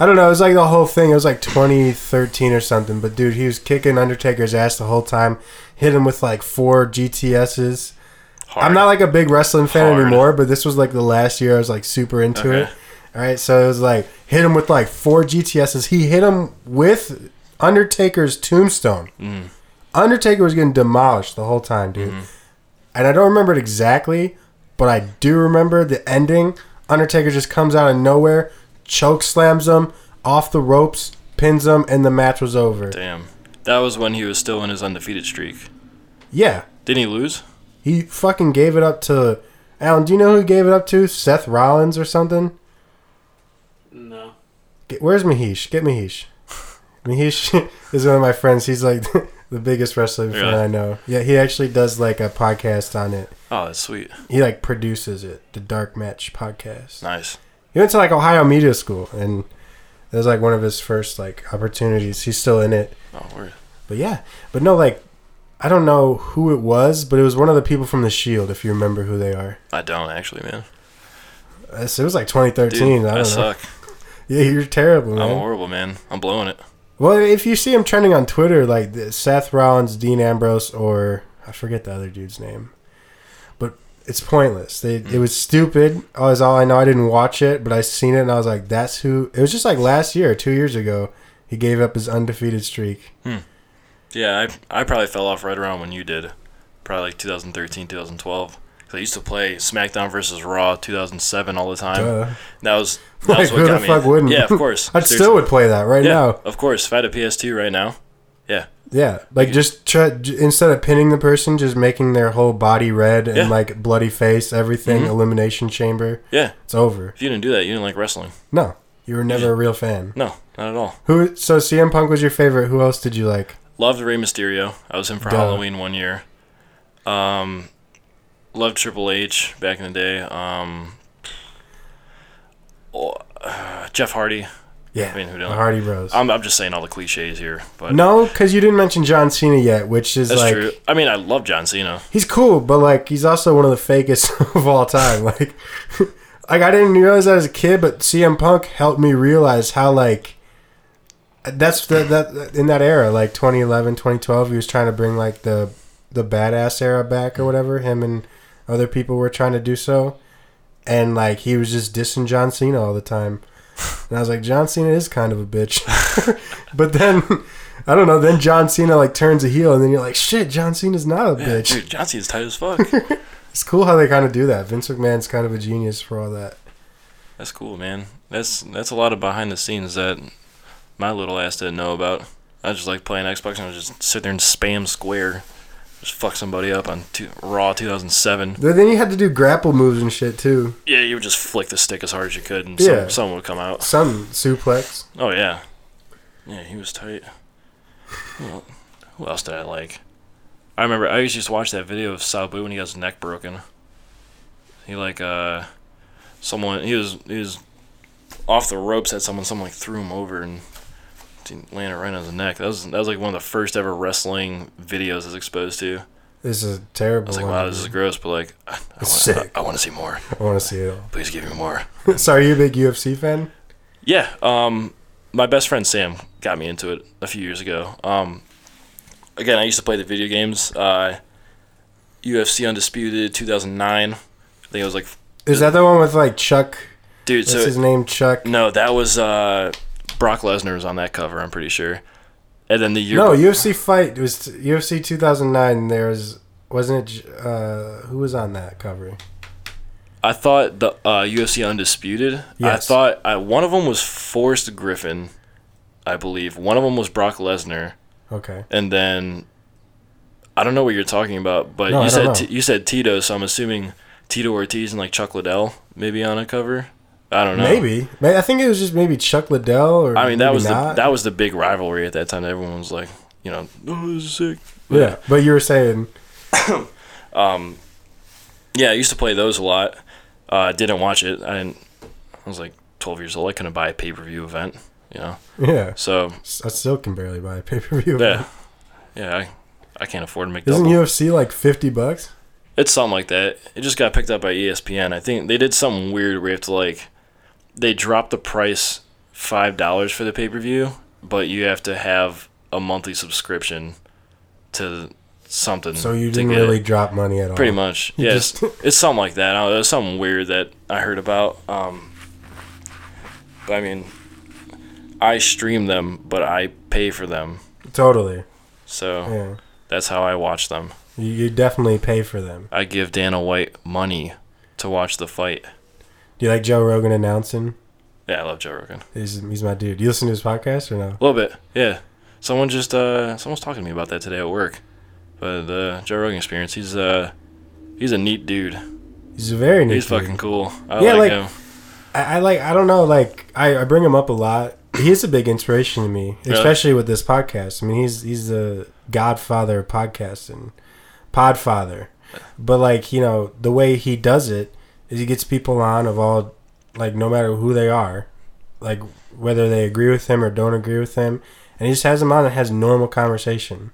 I don't know. It was like the whole thing. It was like 2013 or something. But dude, he was kicking Undertaker's ass the whole time. Hit him with like four GTSs. Hard. I'm not like a big wrestling fan Hard. anymore, but this was like the last year I was like super into Okay. it. All right, so it was like hit him with like four GTSs. He hit him with Undertaker's tombstone. Mm. Undertaker was getting demolished the whole time, dude. Mm-hmm. And I don't remember it exactly, but I do remember the ending. Undertaker just comes out of nowhere, choke slams him off the ropes, pins him, and the match was over. Damn. That was when he was still in his undefeated streak. Yeah, Didn't he lose? he fucking gave it up to. Alan, do you know who he gave it up to? Seth Rollins or something? No. Get, where's Mahesh? Get Mahesh. Mahesh is one of my friends. He's like the biggest wrestling fan I know. Yeah, he actually does like a podcast on it. Oh, that's sweet. He like produces it, the Dark Match podcast. Nice. He went to like Ohio Media School, and it was like one of his first like opportunities. He's still in it, Oh, word. but yeah, but no, like I don't know who it was, but it was one of the people from the Shield. If you remember who they are, I don't actually, man. It was like 2013. Dude, I I, don't know. suck. Yeah, you're terrible, man. I'm horrible, man. I'm blowing it. Well, if you see him trending on Twitter, like Seth Rollins, Dean Ambrose, or I forget the other dude's name, but it's pointless. They, It was stupid. Oh, is all I know. I didn't watch it, but I seen it and I was like, "That's who." It was just like last year, two years ago. He gave up his undefeated streak. Hmm. Yeah, I I probably fell off right around when you did. Probably like 2013, 2012. I used to play SmackDown versus Raw 2007 all the time. Duh. That was that Like, was what who got the me. fuck wouldn't? Yeah, of course. I still would play that right yeah, now. of course. If I had a PS2 right now, Yeah, Yeah, like just try, instead of pinning the person, just making their whole body red and Yeah. like bloody face, everything, Mhm. elimination chamber. yeah. It's over. If you didn't do that, you didn't like wrestling. No, you were never a real fan. No, not at all. Who? So CM Punk was your favorite. Who else did you like? Loved Rey Mysterio. I was him for Duh. Halloween one year. Um, loved Triple H back in the day. Um, oh, uh, Jeff Hardy. Yeah, I mean, who the don't? Hardy Bros. I'm, I'm just saying all the cliches here, but no, because you didn't mention John Cena yet, which is that's like true. I mean, I love John Cena. he's cool, but like he's also one of the fakest of all time. Like, like I didn't realize that as a kid, but CM Punk helped me realize how like that's the, that in that era, like 2011, 2012, he was trying to bring like the the badass era back or whatever. Him and other people were trying to do so, and like he was just dissing John Cena all the time. And I was like, John Cena is kind of a bitch. but then, I don't know. Then John Cena like turns a heel, and then you're like, shit, John Cena's not a Yeah, bitch. dude, John Cena's tight as fuck. It's cool how they kind of do that. Vince McMahon's kind of a genius for all that. that's cool, man. That's that's a lot of behind the scenes that my little ass didn't know about. I just like playing Xbox and I just sit there and spam square, just fuck somebody up on two, Raw 2007. But then you had to do grapple moves and shit too. Yeah, you would just flick the stick as hard as you could, and Yeah. some, someone would come out. Some suplex. Oh yeah, yeah, he was tight. Who who else did I like? I remember I used to just watch that video of Sabu when he got his neck broken. He like uh, someone he was he was off the ropes at someone. Someone like threw him over and landed right on his neck. That was that was like one of the first ever wrestling videos I was exposed to. This is a I terrible. was like, wow, this is gross, but like, I, I, wanna, sick. I, want to see more. I want to see it Please give me more. all. so, are you a big UFC fan? Yeah, um, my best friend Sam got me into it a few years ago. Um, again, I used to play the video games. Uh, UFC Undisputed 2009. I think it was like, Is that the one with like Chuck? dude. What's So his name? Chuck. no, that was uh, Brock Lesnar was on that cover. I'm pretty sure. And then the year, No, UFC fight it was UFC 2009. There was wasn't it? Uh, who was on that cover? I thought the uh, UFC Undisputed. Yes. I thought I, one of them was Forrest Griffin, I believe. One of them was Brock Lesnar. Okay. and then I don't know what you're talking about, but No, you don't said. T- you said Tito, so I'm assuming Tito Ortiz and like Chuck Liddell maybe on a cover. I don't know. Maybe. May- I think it was just maybe Chuck Liddell or. I mean that was not. the that was the big rivalry at that time. Everyone was like, you know, oh, this is sick. Yeah, but you were saying Um, yeah, I used to play those a lot. Uh, didn't watch it. I didn't. I was like 12 years old. I couldn't buy a pay per view event. You know, yeah. so I still can barely buy a pay per view. yeah, yeah. I, I can't afford to make Isn't double. UFC like fifty bucks? It's something like that. It just got picked up by ESPN. I think they did something weird where you have to like they dropped the price five dollars for the pay per view, but you have to have a monthly subscription to something. So you didn't really it. drop money at all. Pretty much, You yeah. just- it's, it's something like that. I don't It was something weird that I heard about. Um, but I mean, I stream them, but I pay for them, Totally. so Yeah. that's how I watch them. You, you definitely pay for them. I give Dana White money to watch the fight. Do you like Joe Rogan announcing? Yeah, I love Joe Rogan. He's, he's my dude. Do you listen to his podcast or no? A little bit, yeah. Someone just uh, someone was talking to me about that today at work. But the Joe Rogan experience, he's uh, he's a neat dude. He's a very neat He's dude. fucking cool. I Yeah, like, like- him. I, I like. I don't know. Like I, I bring him up a lot. He's a big inspiration to me, Really? especially with this podcast. I mean, he's he's the godfather of podcasting, podfather. But like you know, the way he does it is he gets people on of all, like no matter who they are, like whether they agree with him or don't agree with him, and he just has them on and has normal conversation.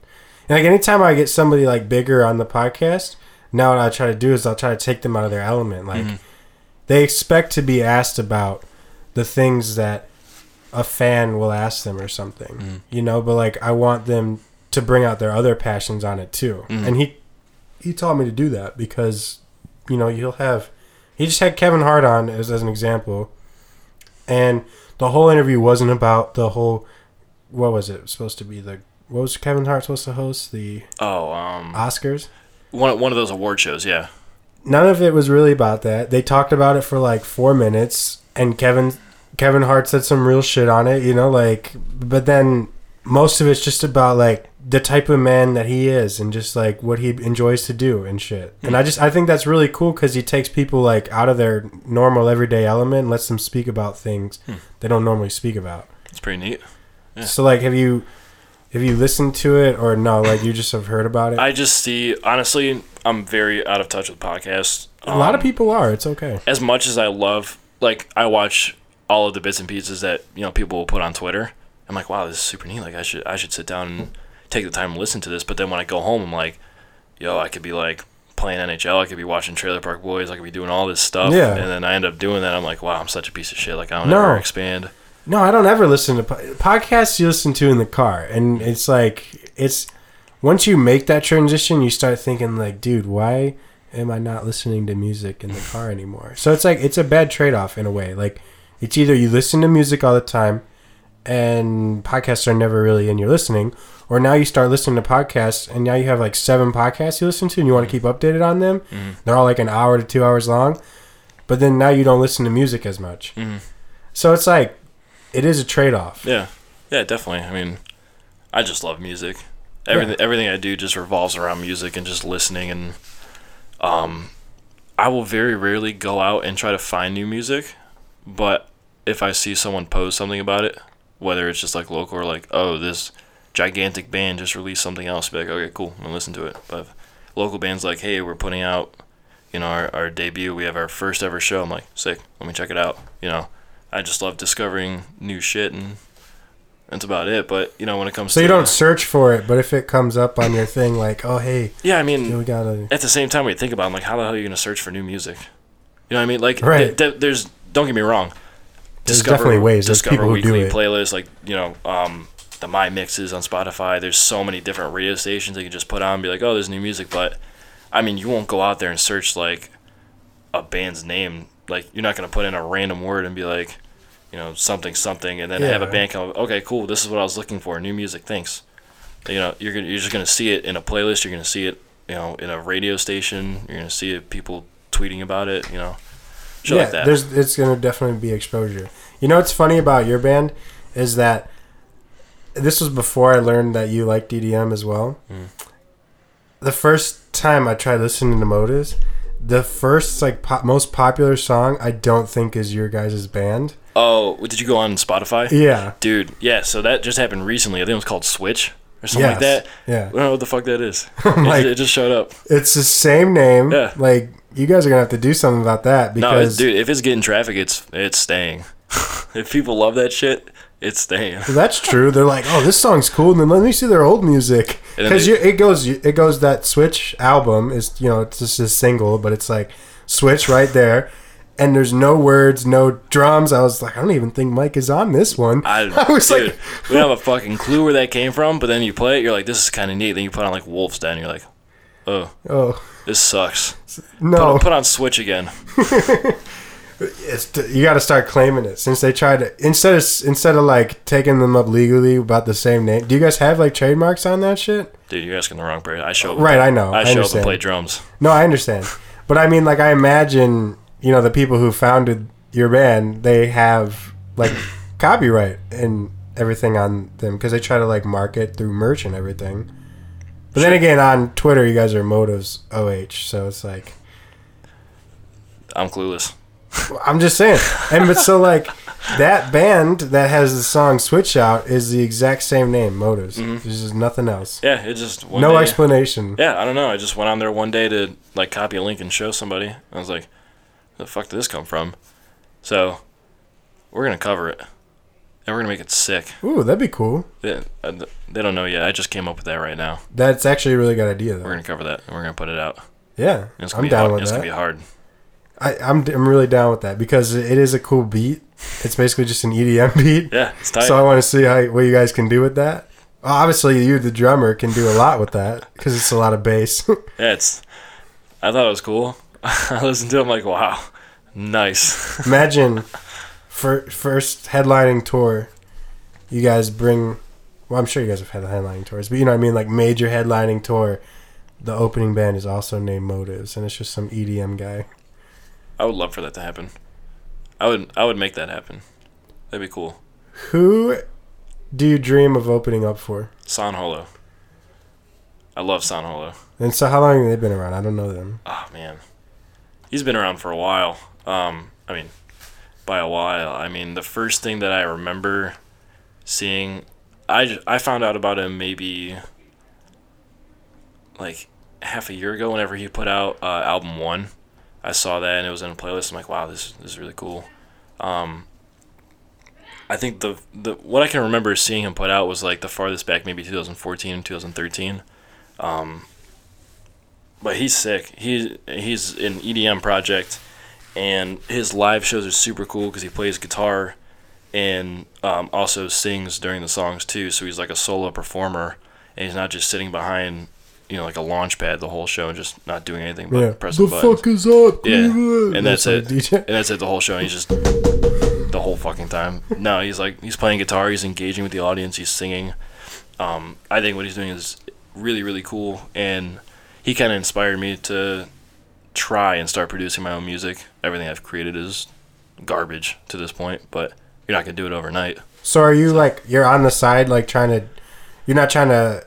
And like anytime I get somebody like bigger on the podcast, now what I try to do is I'll try to take them out of their element. Like Mhm. they expect to be asked about the things that a fan will ask them or something, Mhm. you know. But like I want them to bring out their other passions on it too. Mhm. And he he taught me to do that because you know you'll have he just had Kevin Hart on as as an example, and the whole interview wasn't about the whole what was it supposed to be the what was Kevin Hart supposed to host the Oh, um, Oscars? one one of those award shows. Yeah. none of it was really about that. They talked about it for like four minutes, and Kevin Kevin Hart said some real shit on it, you know, like. But then most of it's just about like the type of man that he is, and just like what he enjoys to do and shit. And I just I think that's really cool because he takes people like out of their normal everyday element, and lets them speak about things Hmm. they don't normally speak about. It's pretty neat. Yeah. So like, have you have you listened to it or no? Like you just have heard about it. I just see honestly, I'm very out of touch with podcasts. a lot of Um, people are. It's okay. as much as I love, like I watch all of the bits and pieces that you know people will put on Twitter. I'm like, wow, this is super neat. Like I should I should sit down and take the time to listen to this. But then when I go home, I'm like, yo, I could be like playing NHL. I could be watching Trailer Park Boys. I could be doing all this stuff. Yeah. And then I end up doing that. I'm like, wow, I'm such a piece of shit. Like I don't No. ever expand. No, I don't ever listen to po- podcasts. You listen to in the car, and it's like it's once you make that transition, you start thinking like, dude, why am I not listening to music in the car anymore? So it's like it's a bad trade off in a way. Like it's either you listen to music all the time, and podcasts are never really in your listening, or now you start listening to podcasts, and now you have like seven podcasts you listen to, and you want to keep updated on them. Mhm. They're all like an hour to two hours long, but then now you don't listen to music as much. Mhm. So it's like it is a trade off. Yeah, yeah, definitely. I mean, I just love music. Everything everything I do just revolves around music and just listening and um I will very rarely go out and try to find new music, but if I see someone post something about it, whether it's just like local or like, oh, this gigantic band just released something else, be like, okay, cool, I'm gonna listen to it. But local bands like, hey, we're putting out, you know, our, our debut, we have our first ever show. I'm like, sick, let me check it out. You know, I just love discovering new shit and that's about it. But you know, when it comes to So to you don't search for it, but if it comes up on your thing, like, oh hey, yeah, I mean, we gotta. at the same time, we think about, it, I'm like, how the hell are you gonna search for new music? You know what I mean? Like, Right. th- th- there's don't get me wrong. There's definitely ways. There's Discover people who do weekly it. playlists, like you know, um, the My Mixes on Spotify. There's so many different radio stations that you can just put on and be like, oh, there's new music. But I mean, you won't go out there and search like a band's name. Like, you're not gonna put in a random word and be like, you know, something something, and then have a band come. Okay, cool. This is what I was looking for. New music. Thanks. You know, you're gonna, you're just gonna see it in a playlist. You're gonna see it, you know, in a radio station. You're gonna see it people tweeting about it. You know, shit yeah, like that. there's it's gonna definitely be exposure. You know what's funny about your band is that this was before I learned that you like DDM as well. Mm. The first time I tried listening to Motives, the first like po- most popular song I don't think is your guys' band. Oh, did you go on Spotify? Yeah, Dude, yeah, so that just happened recently. I think it was called Switch or something like that. yeah. I don't know what the fuck that is. I'm it, like, it just showed up. it's the same name. Yeah. Like you guys are gonna have to do something about that No, because it, dude, if it's getting traffic, it's it's staying. if people love that shit, it's staying. Well, that's true. They're like, oh, this song's cool, and then let me see their old music because it goes, it goes. That Switch album is, you know, it's just a single, but it's like Switch right there, and there's no words, no drums. I was like, I don't even think Mike is on this one. I, I was dude, like, we don't have a fucking clue where that came from. But then you play it, you're like, this is kind of neat. Then you put on like Wolf's Den, you're like, oh, oh this sucks. no, Put, put on Switch again. it's you got to start claiming it since they tried to instead of instead of like taking them up legally about the same name. Do you guys have like trademarks on that shit? Dude, you're asking the wrong person. I show up. Right, I know. I I show up and play drums. No, I understand. But I mean, like, I imagine, you know, the people who founded your band, they have, like, copyright and everything on them because they try to, like, market through merch and everything. But then again, on Twitter, you guys are Motives OH, so it's like, I'm clueless. I'm just saying. And but so, like, that band that has the song Switch Out is the exact same name, Motives. There's just nothing else. Yeah, it just one no day- explanation. Yeah, I don't know. I just went on there one day to like copy a link and show somebody. I was like, "The fuck did this come from?" So we're gonna cover it, and we're gonna make it sick. Ooh, that'd be cool. They, uh, they don't know yet. I just came up with that right now. That's actually a really good idea, We're gonna cover that, and we're gonna put it out. Yeah, And It's gonna I'm be down hard. with It's that. gonna be hard. I, I'm I'm really down with that because it is a cool beat. It's basically just an EDM beat. Yeah, it's tight. So I want to see how what you guys can do with that. Well, obviously, you the drummer can do a lot with that because it's a lot of bass. yeah, it's. I thought it was cool. I listened to it. I'm like, wow, nice. Imagine, for first headlining tour, you guys bring. Well, I'm sure you guys have had headlining tours, but you know what I mean, like major headlining tour. The opening band is also named Motives, and it's just some EDM guy. I would love for that to happen. I would. I would make that happen. That'd be cool. Who do you dream of opening up for? San Holo. I love San Holo. And so, how long have they been around? I don't know them. Oh man, he's been around for a while. Um, I mean, by a while, I mean the first thing that I remember seeing, I I found out about him maybe like half a year ago. Whenever he put out uh, album one, I saw that and it was in a playlist. I'm like, wow, this this is really cool. Um, I think the the what I can remember seeing him put out was like the farthest back, maybe 2014, and 2013. Um, but he's sick. He he's an EDM project, and his live shows are super cool because he plays guitar, and um, also sings during the songs too. So he's like a solo performer, and he's not just sitting behind, you know, like a launch pad the whole show and just not doing anything but Yeah. pressing the buttons. fuck is up? Yeah, and that's like it. DJ. And that's it the whole show. And he's just the whole fucking time. No, he's like he's playing guitar. He's engaging with the audience. He's singing. Um, I think what he's doing is really really cool, and he kind of inspired me to try and start producing my own music. Everything I've created is garbage to this point, but you're not gonna do it overnight. So are you like you're on the side, like trying to? You're not trying to.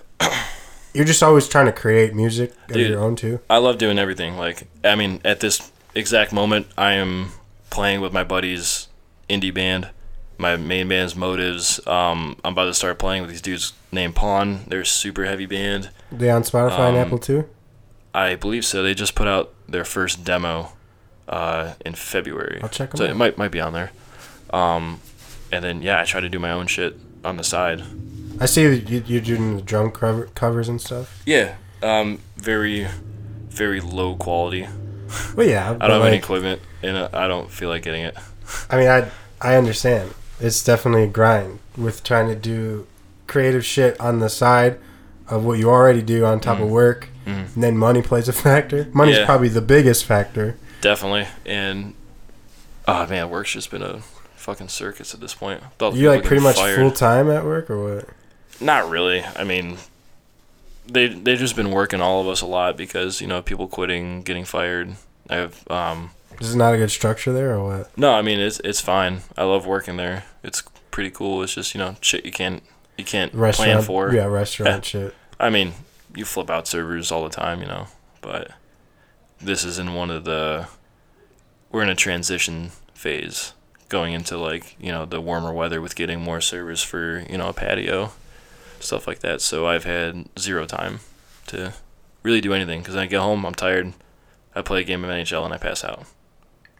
You're just always trying to create music of Dude. your own too. I love doing everything. Like, I mean, at this exact moment, I am playing with my buddies' indie band. My main band's Motives. Um, I'm about to start playing with these dudes named Pawn. They're a super heavy band. They on Spotify and Um, Apple too. I believe so. They just put out their first demo uh, in February. I'll check 'em So out. it might might be on there. Um, and then yeah, I try to do my own shit on the side. I see that you, you're doing the drum cover, covers and stuff. Yeah. Um, very, very low quality. Well, yeah, I don't have any like, equipment, and I don't feel like getting it. I mean, I I understand. It's definitely a grind with trying to do creative shit on the side of what you already do on top of work, Mhm. and then money plays a factor. Money's Yeah. probably the biggest factor. Definitely. And oh man, work's just been a fucking circus at this point. With all the You like pretty much full time at work or what? Not really. I mean, they they've just been working all of us a lot because you know people quitting, getting fired. I have um Is not a good structure there or what? no. I mean it's it's fine. I love working there. It's pretty cool. It's just you know shit you can't you can't plan for. yeah, restaurant shit. I mean, you flip out servers all the time, you know, but this is in one of the we're in a transition phase going into like, you know, the warmer weather with getting more servers for, you know, a patio, stuff like that. So I've had zero time to really do anything cuz I get home, I'm tired. I play a game of NHL and I pass out.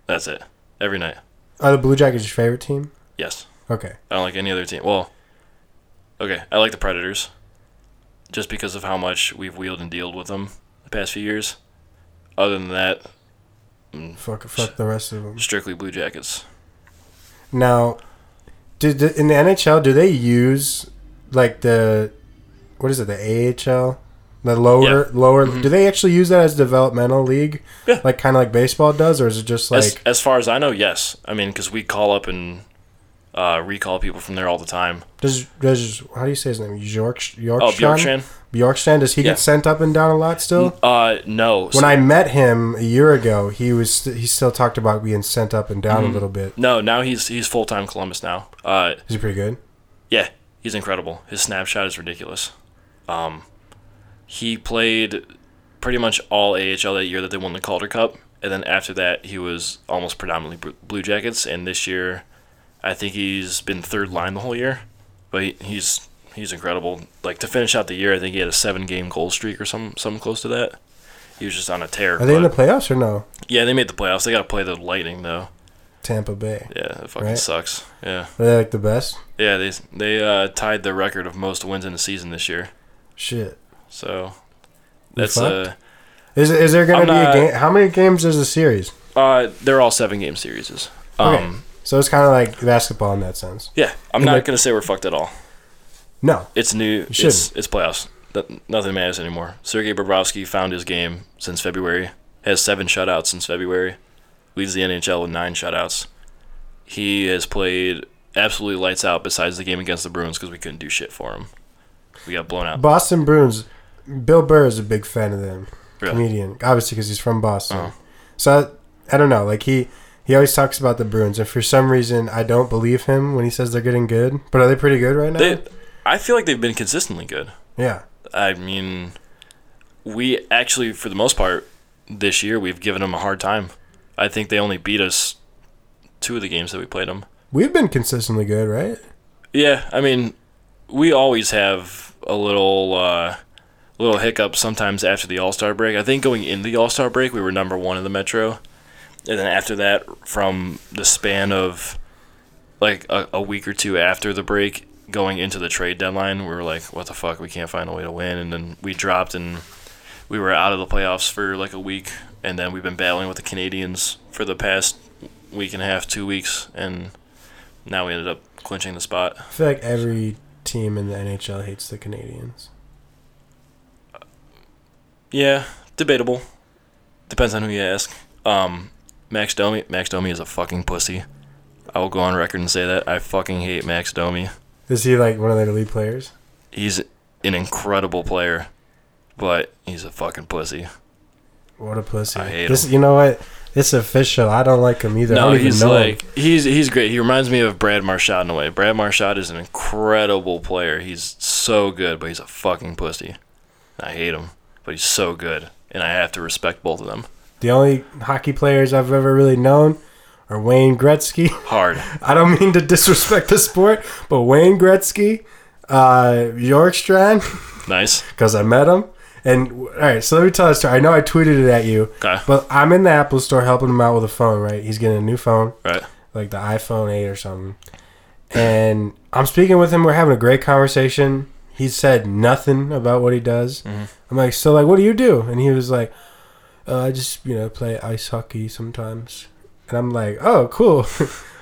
That's it. Every night. Are the Blue Jackets your favorite team? Yes. Okay. I don't like any other team. Well, okay, I like the Predators, just because of how much we've wheeled and dealed with them the past few years. Other than that, mm, Fuck, fuck the rest of them. strictly Blue Jackets. Now, do in the NHL do they use like the what is it the AHL the lower lower Mhm. do they actually use that as developmental league Yeah. like kind of like baseball does or is it just like as, as far as I know, yes. I mean, because we call up and uh, recall people from there all the time. does does how do you say his name York York Oh, Bjorkstrand? Bjorkstrand does he Yeah. get sent up and down a lot still? Uh, no. When So- I met him a year ago, he was he still talked about being sent up and down Mhm. a little bit. no, now he's he's full time Columbus now. Uh, Is he pretty good? yeah, he's incredible. His snapshot is ridiculous. Um, he played pretty much all AHL that year that they won the Calder Cup, and then after that he was almost predominantly Blue Jackets. And this year, I think he's been third line the whole year, but he, he's he's incredible. Like to finish out the year, I think he had a seven game goal streak or some something close to that. He was just on a tear. Are they in the playoffs or no? yeah, they made the playoffs. They got to play the Lightning though. Tampa Bay. Yeah, it fucking Right. sucks. Yeah, Are they like the best? Yeah. They they uh, tied the record of most wins in a season this year. Shit. So that's fucked? uh, Is is there gonna I'm be not- a game? How many games is the series? uh they're all seven game series. Um, Okay. So it's kind of like basketball in that sense. Yeah, I'm And not like- gonna say we're fucked at all. No. It's new. It's it's playoffs. That, nothing matters anymore. Sergei Bobrovsky found his game since February. Has seven shutouts since February. Leads the NHL with nine shutouts. He has played absolutely lights out. Besides the game against the Bruins, because we couldn't do shit for them. We got blown out. Boston Bruins. Bill Burr is a big fan of them. Really? Comedian, obviously because he's from Boston. Uh-huh. So I don't know. Like he he always talks about the Bruins, and for some reason I don't believe him when he says they're getting good. But are they pretty good right now? They, I feel like they've been consistently good. yeah. I mean, we actually, for the most part, this year we've given them a hard time. I think they only beat us two of the games that we played them. We've been consistently good, right? Yeah, I mean, we always have a little uh, little hiccup sometimes after the All Star break. I think going into the All Star break, we were number one in the Metro, and then after that, from the span of like a, a week or two after the break, going into the trade deadline, we were like, "What the fuck? We can't find a way to win," and then we dropped and we were out of the playoffs for like a week, and then we've been battling with the Canadiens for the past week and a half, two weeks, and now we ended up clinching the spot. I feel like every team in the NHL hates the Canadiens. Yeah, debatable. Depends on who you ask. Um, Max Domi. Max Domi is a fucking pussy. I will go on record and say that I fucking hate Max Domi. Is he like one of their lead players? He's an incredible player, but he's a fucking pussy. What a pussy! I hate this, You know what? It's official. I don't like him either. I no, he's know him. like he's he's great. He reminds me of Brad Marchand in a way. Brad Marchand is an incredible player. He's so good, but he's a fucking pussy. I hate him, but he's so good, and I have to respect both of them. The only hockey players I've ever really known are Wayne Gretzky. Hard. I don't mean to disrespect the sport, but Wayne Gretzky, uh, Yorkstrand, Nice. because I met him. And all right, so let me tell a story. I know I tweeted it at you, Okay. but I'm in the Apple store helping him out with a phone. Right, he's getting a new phone, Right. like the iPhone 8 or something. And I'm speaking with him. We're having a great conversation. He said nothing about what he does. Mhm. I'm like, so like, what do you do? And he was like, uh, I just you know play ice hockey sometimes. And I'm like, oh, cool.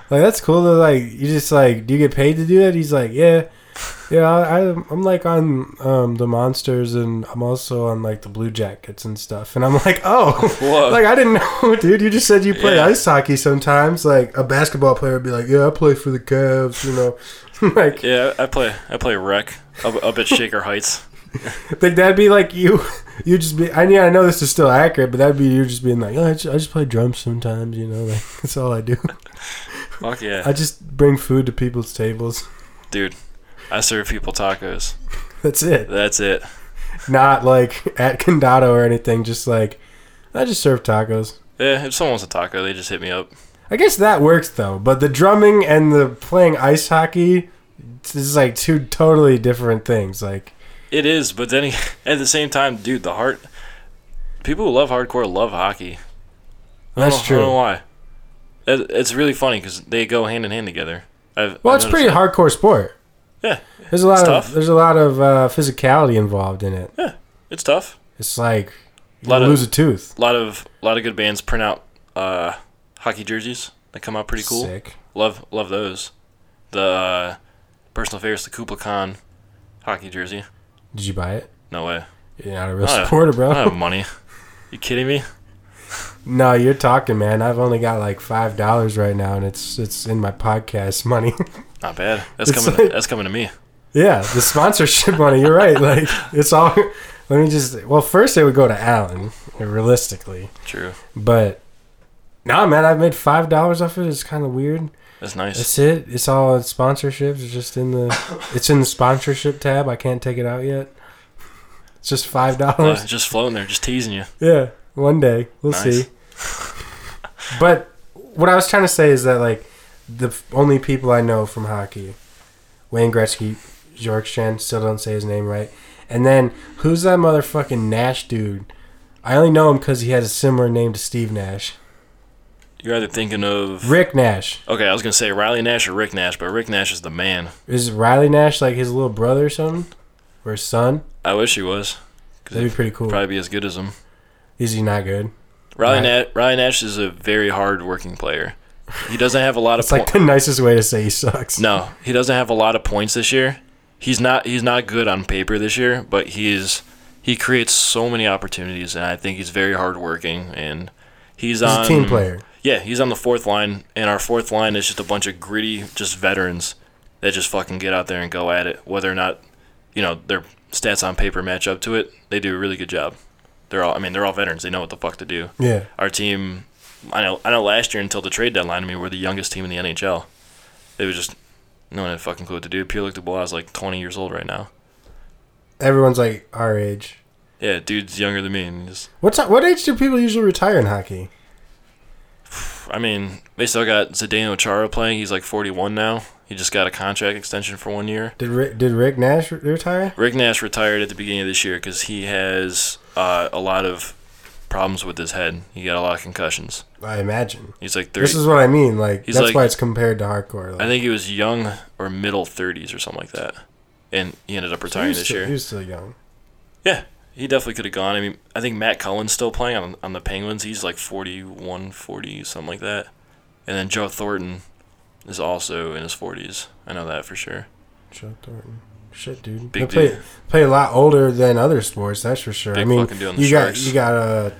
like that's cool. They're like, you just like, do you get paid to do that? He's like, yeah, yeah. I, I'm like on um, the monsters, and I'm also on like the Blue Jackets and stuff. And I'm like, oh, Whoa. like I didn't know, dude. You just said you play Yeah. ice hockey sometimes. Like a basketball player would be like, yeah, I play for the Cavs. You know, like Yeah, I play. I play rec up, up at Shaker Heights. Think that'd be like you. You just be. I mean, I know this is still accurate, but that'd be you just being like, oh, I just, I just play drums sometimes. You know, like that's all I do. Fuck yeah, I just bring food to people's tables. dude. I serve people tacos. That's it. That's it. Not like at Condado or anything. Just like I just serve tacos. Yeah, if someone wants a taco, they just hit me up. I guess that works though. But the drumming and the playing ice hockey, this is like two totally different things. Like It is, but then at the same time, dude, the heart. People who love hardcore love hockey. I that's I true. don't know why. It, it's really funny because they go hand in hand together. I've, Well, I've it's pretty noticed hardcore sport. Yeah, There's a lot It's of tough. there's a lot of uh, physicality involved in it. that. It's tough. It's like you Lot of- lose a tooth. A lot of a lot of good bands print out uh, hockey jerseys that come out pretty cool. Sick. Love love those. The uh, personal favorite is the Kublai Khan hockey jersey. Did you buy it? No way. You're not a real Oh, supporter, I bro. don't have money. You kidding me? No, you're talking, man. I've only got like five dollars right now, and it's it's in my podcast money. Not bad. That's It's coming. like- that's coming to me. yeah, the sponsorship money. You're right. Like it's all. Let me just. Well, first it would go to Alan, realistically, True. but. Nah, man, I've made five dollars off it. It's kind of weird. That's nice. That's it. It's all sponsorships. It's just in the. It's in the sponsorship tab. I can't take it out yet. It's just five Uh, dollars. just floating there, just teasing you. Yeah, one day we'll Nice. see. but what I was trying to say is that like the only people I know from hockey, Wayne Gretzky, Bjorkstrand, still don't say his name right, and then who's that motherfucking Nash dude? I only know him because he has a similar name to Steve Nash, You're either thinking of. Rick Nash. Okay, I was gonna say Riley Nash or Rick Nash, but Rick Nash is the man. Is Riley Nash like his little brother or something, or his son? I wish he was. That'd be pretty cool. probably be as good as him. Is he not good? Riley, Right. Nash, Riley Nash is a very hard working player. He doesn't have a lot of points. It's like points. the nicest way to say he sucks. No, he doesn't have a lot of points this year. He's not he's not good on paper this year, but he's he creates so many opportunities and I think he's very hardworking and he's, He's on a team player. Yeah, he's on the fourth line and our fourth line is just a bunch of gritty just veterans that just fucking get out there and go at it. Whether or not, you know, their stats on paper match up to it, they do a really good job. They're all I mean, they're all veterans. They know what the fuck to do Yeah. our team I know I know last year until the trade deadline I mean we're the youngest team in the NHL. They was just no one had a fucking clue what to do. Pierre Luc Dubois is like twenty years old right now. Everyone's like our age. Yeah, dude's younger than me and he's What's what age do people usually retire in hockey? I mean, they still got Zdeno Chara playing, he's like forty one now. He just got a contract extension for one year. Did Rick, did Rick Nash re- retire? Rick Nash retired at the beginning of this year because he has uh, a lot of problems with his head. He got a lot of concussions. I imagine. He's like thirty. This is what I mean. Like He's that's like- why it's compared to hardcore. Like, I think he was young or middle thirties or something like that, and he ended up he retiring was this still, year. He was still young. Yeah, he definitely could have gone. I mean, I think Matt Cullen's still playing on on the Penguins. He's like 41, 40, something like that. And then Joe Thornton is also in his 40s. I know that for sure. Joe Thornton. Shit, dude. Big they play dude. play a lot older than other sports. That's for sure. Big I mean, fucking dude on the you got Sharks. you got a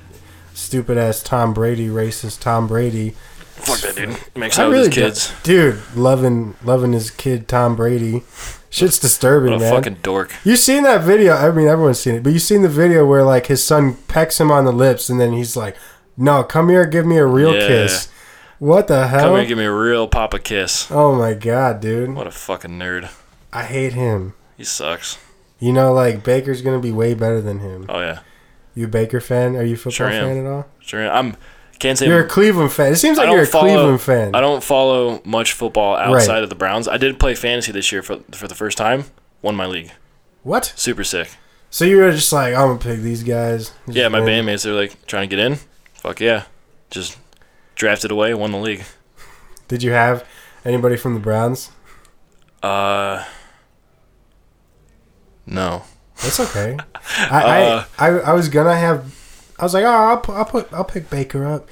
stupid ass Tom Brady, racist Tom Brady. Fuck that dude. Makes out really with his kids. Dude, loving loving his kid Tom Brady. Shit's disturbing, What a man. fucking dork. You seen that video? I mean, everyone's seen it, but you seen the video where like his son pecks him on the lips, and then he's like, "No, come here, give me a real Yeah. kiss." What the hell? Come here and give me a real papa kiss. oh my god, dude! What a fucking nerd. I hate him. He sucks. You know, like Baker's gonna be way better than him. Oh yeah, You a Baker fan? Are you a football Sure fan at all? sure. I'm. Can't say. You're a Cleveland fan. It seems like you're a follow- Cleveland fan. I don't follow much football outside Right. of the Browns. I did play fantasy this year for for the first time. Won my league. What? Super sick. So you were just like, I'm gonna pick these guys. Just Yeah, my win. bandmates they're like trying to get in. Fuck yeah. Just drafted away, won the league. Did you have anybody from the Browns? Uh No. That's okay. I, Uh, I, I I was gonna have. I was like, oh, I'll put, I'll put I'll pick Baker up,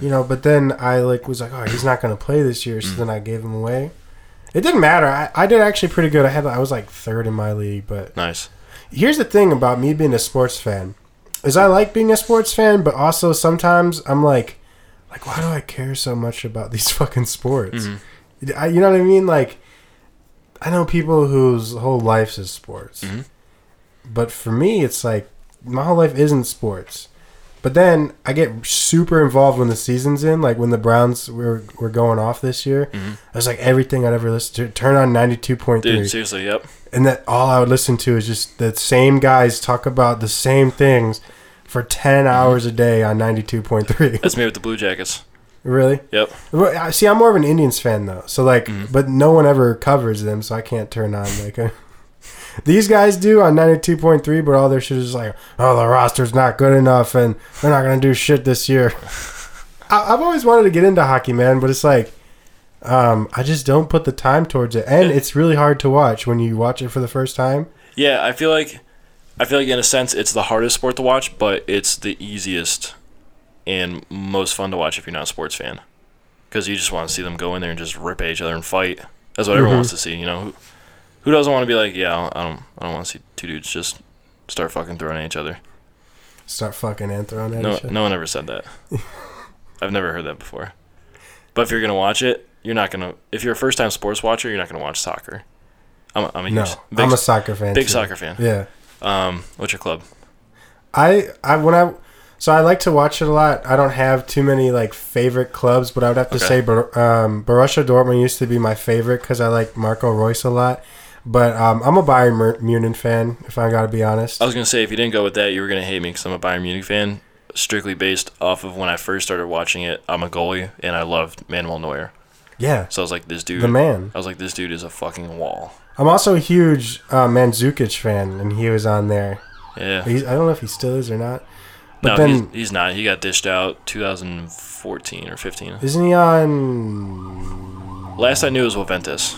you know. But then I like was like, oh, he's not gonna play this year, so Mm. then I gave him away. It didn't matter. I, I did actually pretty good. I had I was like third in my league. But Nice. here's the thing about me being a sports fan, is I like being a sports fan, but also sometimes I'm like, like why do I care so much about these fucking sports? Mhm. I, you know what I mean? Like, I know people whose whole life is sports, Mhm. but for me, it's like my whole life isn't sports. But then I get super involved when the season's in, like when the Browns were were going off this year. Mhm. I was like everything I'd ever listened to. Turn on ninety two point three. Dude, seriously, yep. and that all I would listen to is just the same guys talk about the same things for ten hours a day on ninety two point three. That's me with the Blue Jackets. Really? Yep. I- see, I'm more of an Indians fan though, so like, Mhm. but no one ever covers them, so I can't turn on like a. These guys do on 92.3, but all their shit is like, oh, the roster's not good enough, and they're not gonna do shit this year. I, I've always wanted to get into hockey, man, but it's like, um, I just don't put the time towards it, and it's really hard to watch when you watch it for the first time. Yeah, I feel like I feel like in a sense it's the hardest sport to watch, but it's the easiest and most fun to watch if you're not a sports fan, because you just want to see them go in there and just rip at each other and fight. That's what everyone Mhm. wants to see. You know, who, who doesn't want to be like, yeah, I don't, I don't want to see two dudes just start fucking throwing at each other. Start fucking and throwing at No, each other. no one ever said that. I've never heard that before. But if you're gonna watch it, you're not gonna. If you're a first time sports watcher, you're not gonna watch soccer. I'm a, I'm a No, big, I'm a soccer fan. big too. soccer fan. Yeah. Um, what's your club? I I when I so I like to watch it a lot. I don't have too many like favorite clubs, but I would have to Okay. say um, Borussia Dortmund used to be my favorite because I like Marco Reus a lot. But um, I'm a Bayern Munich fan, if I gotta be honest. I was gonna say if you didn't go with that, you were gonna hate me because I'm a Bayern Munich fan, strictly based off of when I first started watching it. I'm a goalie and I loved Manuel Neuer, yeah, so I was like, this dude. the man. I was like, this dude is a fucking wall. I'm also a huge uh, Mandzukic fan, and he was on there. Yeah. He's, I don't know if he still is or not. But no, then he's, he's not. He got dished out 2014 or 15. isn't he on Last I knew was Juventus.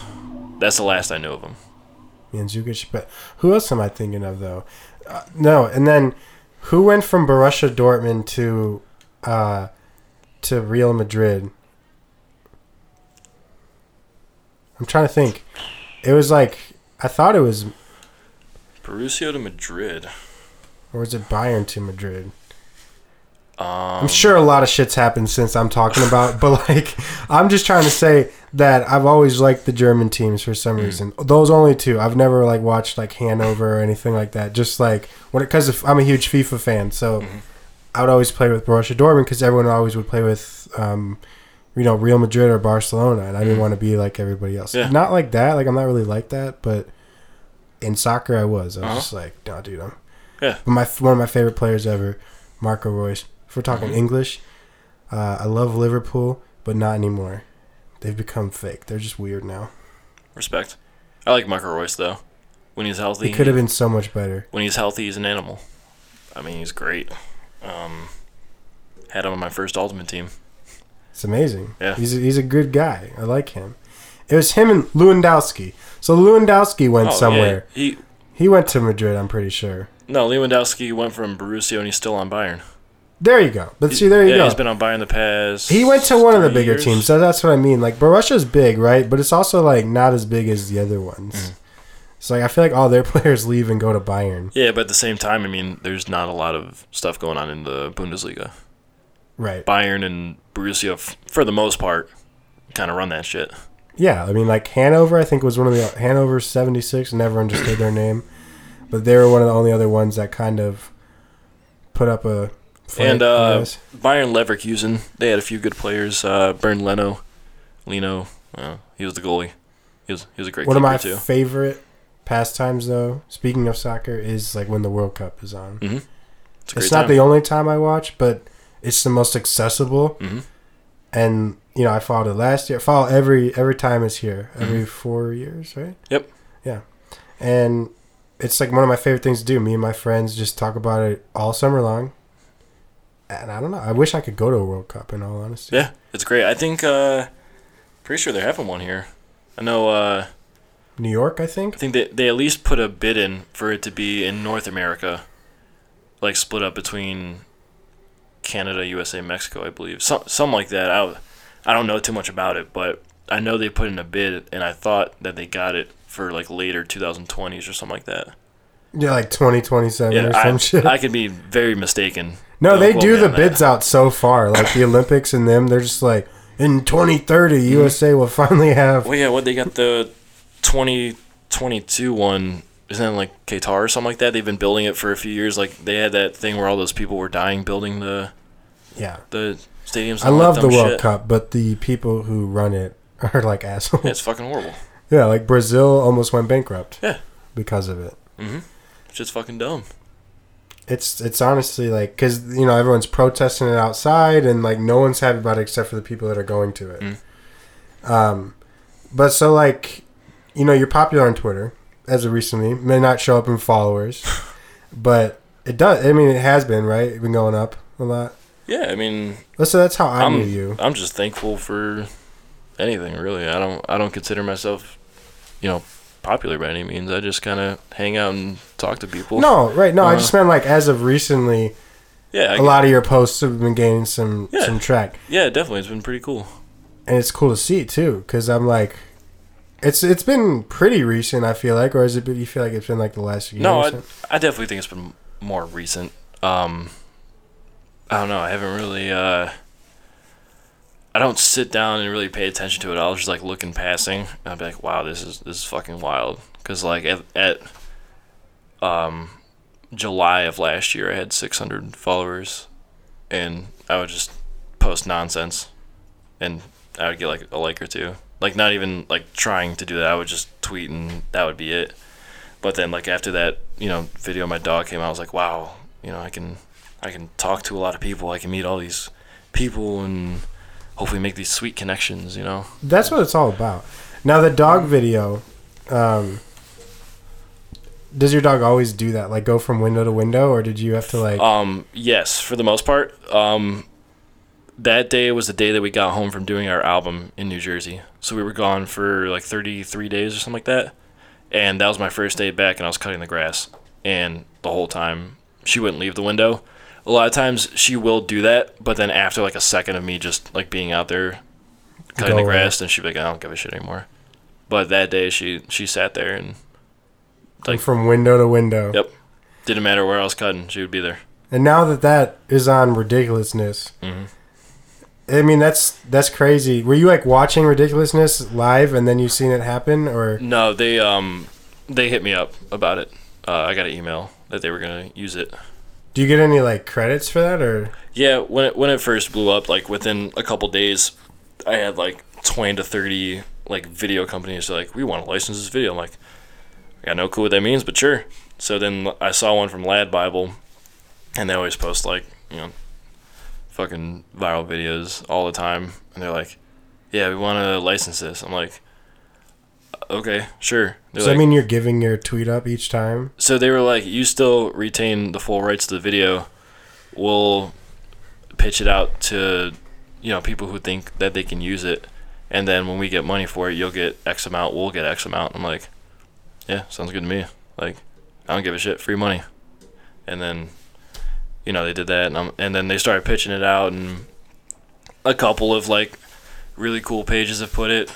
That's the last I knew of him. Mandzukic? But who else am I thinking of though? Uh, no, and then who went from Borussia Dortmund to uh, to Real Madrid? I'm trying to think. It was like I thought it was, Borussia to Madrid. or was it Bayern to Madrid? Um, I'm sure a lot of shit's happened since I'm talking about, but like I'm just trying to say that I've always liked the German teams for some reason. Those only two. I've never like watched like Hanover or anything like that. Just like when it because I'm a huge FIFA fan, so Mhm. I would always play with Borussia Dortmund because everyone always would play with um, you know Real Madrid or Barcelona, and I didn't Mhm. want to be like everybody else. Yeah. Not like that. Like I'm not really like that, but in soccer I was. I was Uh-huh. just like, no, dude, I'm. Yeah. But my one of my favorite players ever, Marco Reus. If we're talking Mhm. English, uh, I love Liverpool, but not anymore. They've become fake. They're just weird now. respect. I like Marco Reus though. When he's healthy, They could have been so much better. when he's healthy, he's an animal. I mean, he's great. Um, had him on my first Ultimate team. It's amazing. Yeah. He's a, he's a good guy. I like him. It was him and Lewandowski. So Lewandowski went Oh, yeah, somewhere. he He went to Madrid, I'm pretty sure. no Lewandowski went from Borussia and he's still on Bayern. There you go. But see, there you yeah, go. he's been on Bayern the past. He went to one of the bigger years. teams, so that's what I mean. Like Borussia's big, right? But it's also like not as big as the other ones. Mhm. So like I feel like all their players leave and go to Bayern. Yeah, but at the same time, I mean, there's not a lot of stuff going on in the Bundesliga. Right. Bayern and Borussia, for the most part, kind of run that shit. Yeah, I mean like Hanover I think was one of the Hanover 76, never understood their name. But they were one of the only other ones that kind of put up a and uh, guess. Bayern Leverkusen, they had a few good players. Uh, Bernd Leno, Leno, uh, he was the goalie. He was he was a great one of my too. favorite pastimes though, speaking of soccer, is like when the World Cup is on. hmm It's It's not time. the only time I watch, but it's the most accessible. hmm And you know, I followed it last year. I follow every every time it's here, every four years, right? Yep. Yeah, and it's like one of my favorite things to do. Me and my friends just talk about it all summer long. And I don't know. I wish I could go to a World Cup. In all honesty. Yeah, it's great. I think, uh, pretty sure they're having one here. I know. Uh, New York, I think. I think. they they at least put a bid in for it to be in North America, like split up between Canada, USA, Mexico, I believe. Some something like that. I I don't know too much about it, but I know they put in a bid, and I thought that they got it for like later 2020s or something like that. Yeah, like twenty twenty seven Yeah, or some I, shit. I could be very mistaken. no, they do the on that. bids out so far. Like the Olympics and them, they're just like in twenty thirty, Mm-hmm. USA will finally have. Well, yeah, what they got the 2022 one. Isn't that like Qatar or something like that? They've been building it for a few years. Like they had that thing where all those people were dying building the Yeah, the stadiums. I love the World shit. Cup, but the people who run it are like assholes. Yeah, it's fucking horrible. Yeah, like Brazil almost went bankrupt. Yeah. because of it. Mm-hmm. It's just fucking dumb. It's it's honestly like because you know everyone's protesting it outside and like no one's happy about it except for the people that are going to it. Mm. Um, but so like, you know, you're popular on Twitter as of recently. May not show up in followers, but it does. I mean, it has been right. It's been going up a lot. Yeah, I mean, So that's how I I'm knew you. I'm just thankful for anything really. I don't I don't consider myself, you know, popular by any means. I just kind of hang out and talk to people. No, right? No, I Uh, just meant like as of recently. Yeah, I a lot of your posts have been gaining some Yeah. some track, Yeah, definitely. It's been pretty cool. and it's cool to see too. Because I'm like, it's it's been pretty recent. I feel like, or is it? been- You feel like it's been like the last year? No, I. I definitely think it's been more recent. Um, I don't know. I haven't really. Uh, I don't sit down and really pay attention to it. I'll just like look in passing. And I'll be like, "Wow, this is this is fucking wild." Because like at, at um, July of last year, I had 600 followers, and I would just post nonsense, and I would get like a like or two. Like not even like trying to do that. I would just tweet, and that would be it. But then like after that, you know, video of my dog came out, I was like, wow, you know, I can I can talk to a lot of people. I can meet all these people and hopefully make these sweet connections, you know. That's what it's all about. Now the dog video, um, does your dog always do that? Like go from window to window, or did you have to like? Um, yes, for the most part. Um, that day was the day that we got home from doing our album in New Jersey. So we were gone for like 33 days or something like that. And that was my first day back, and I was cutting the grass. And the whole time, she wouldn't leave the window. A lot of times, she will do that, but then after like a second of me just like being out there cutting Go the grass, then she'd be like, I don't give a shit anymore. But that day, she she sat there and like- from window to window. Yep. didn't matter where I was cutting, she would be there. And now that that is on ridiculousness, hmm I mean that's that's crazy. Were you like watching ridiculousness live and then you seen it happen, or No, they um they hit me up about it. Uh, I got an email that they were gonna use it. Do you get any like credits for that, or Yeah, when it when it first blew up, like within a couple days, I had like twenty to thirty like video companies like we want to license this video. I'm like, I got no clue what that means, but sure. So then I saw one from Lad Bible, and they always post like you know, fucking viral videos all the time, and they're like, yeah, we want to license this. I'm like, okay, sure. They're does that mean you're giving your tweet up each time? so they were like, "You still retain the full rights to the video. We'll pitch it out to, you know, people who think that they can use it, and then when we get money for it, you'll get X amount. We'll get X amount." I'm like, "Yeah, sounds good to me. Like, I don't give a shit. Free money." And then, you know, they did that, and, i and then they started pitching it out, and a couple of like really cool pages have put it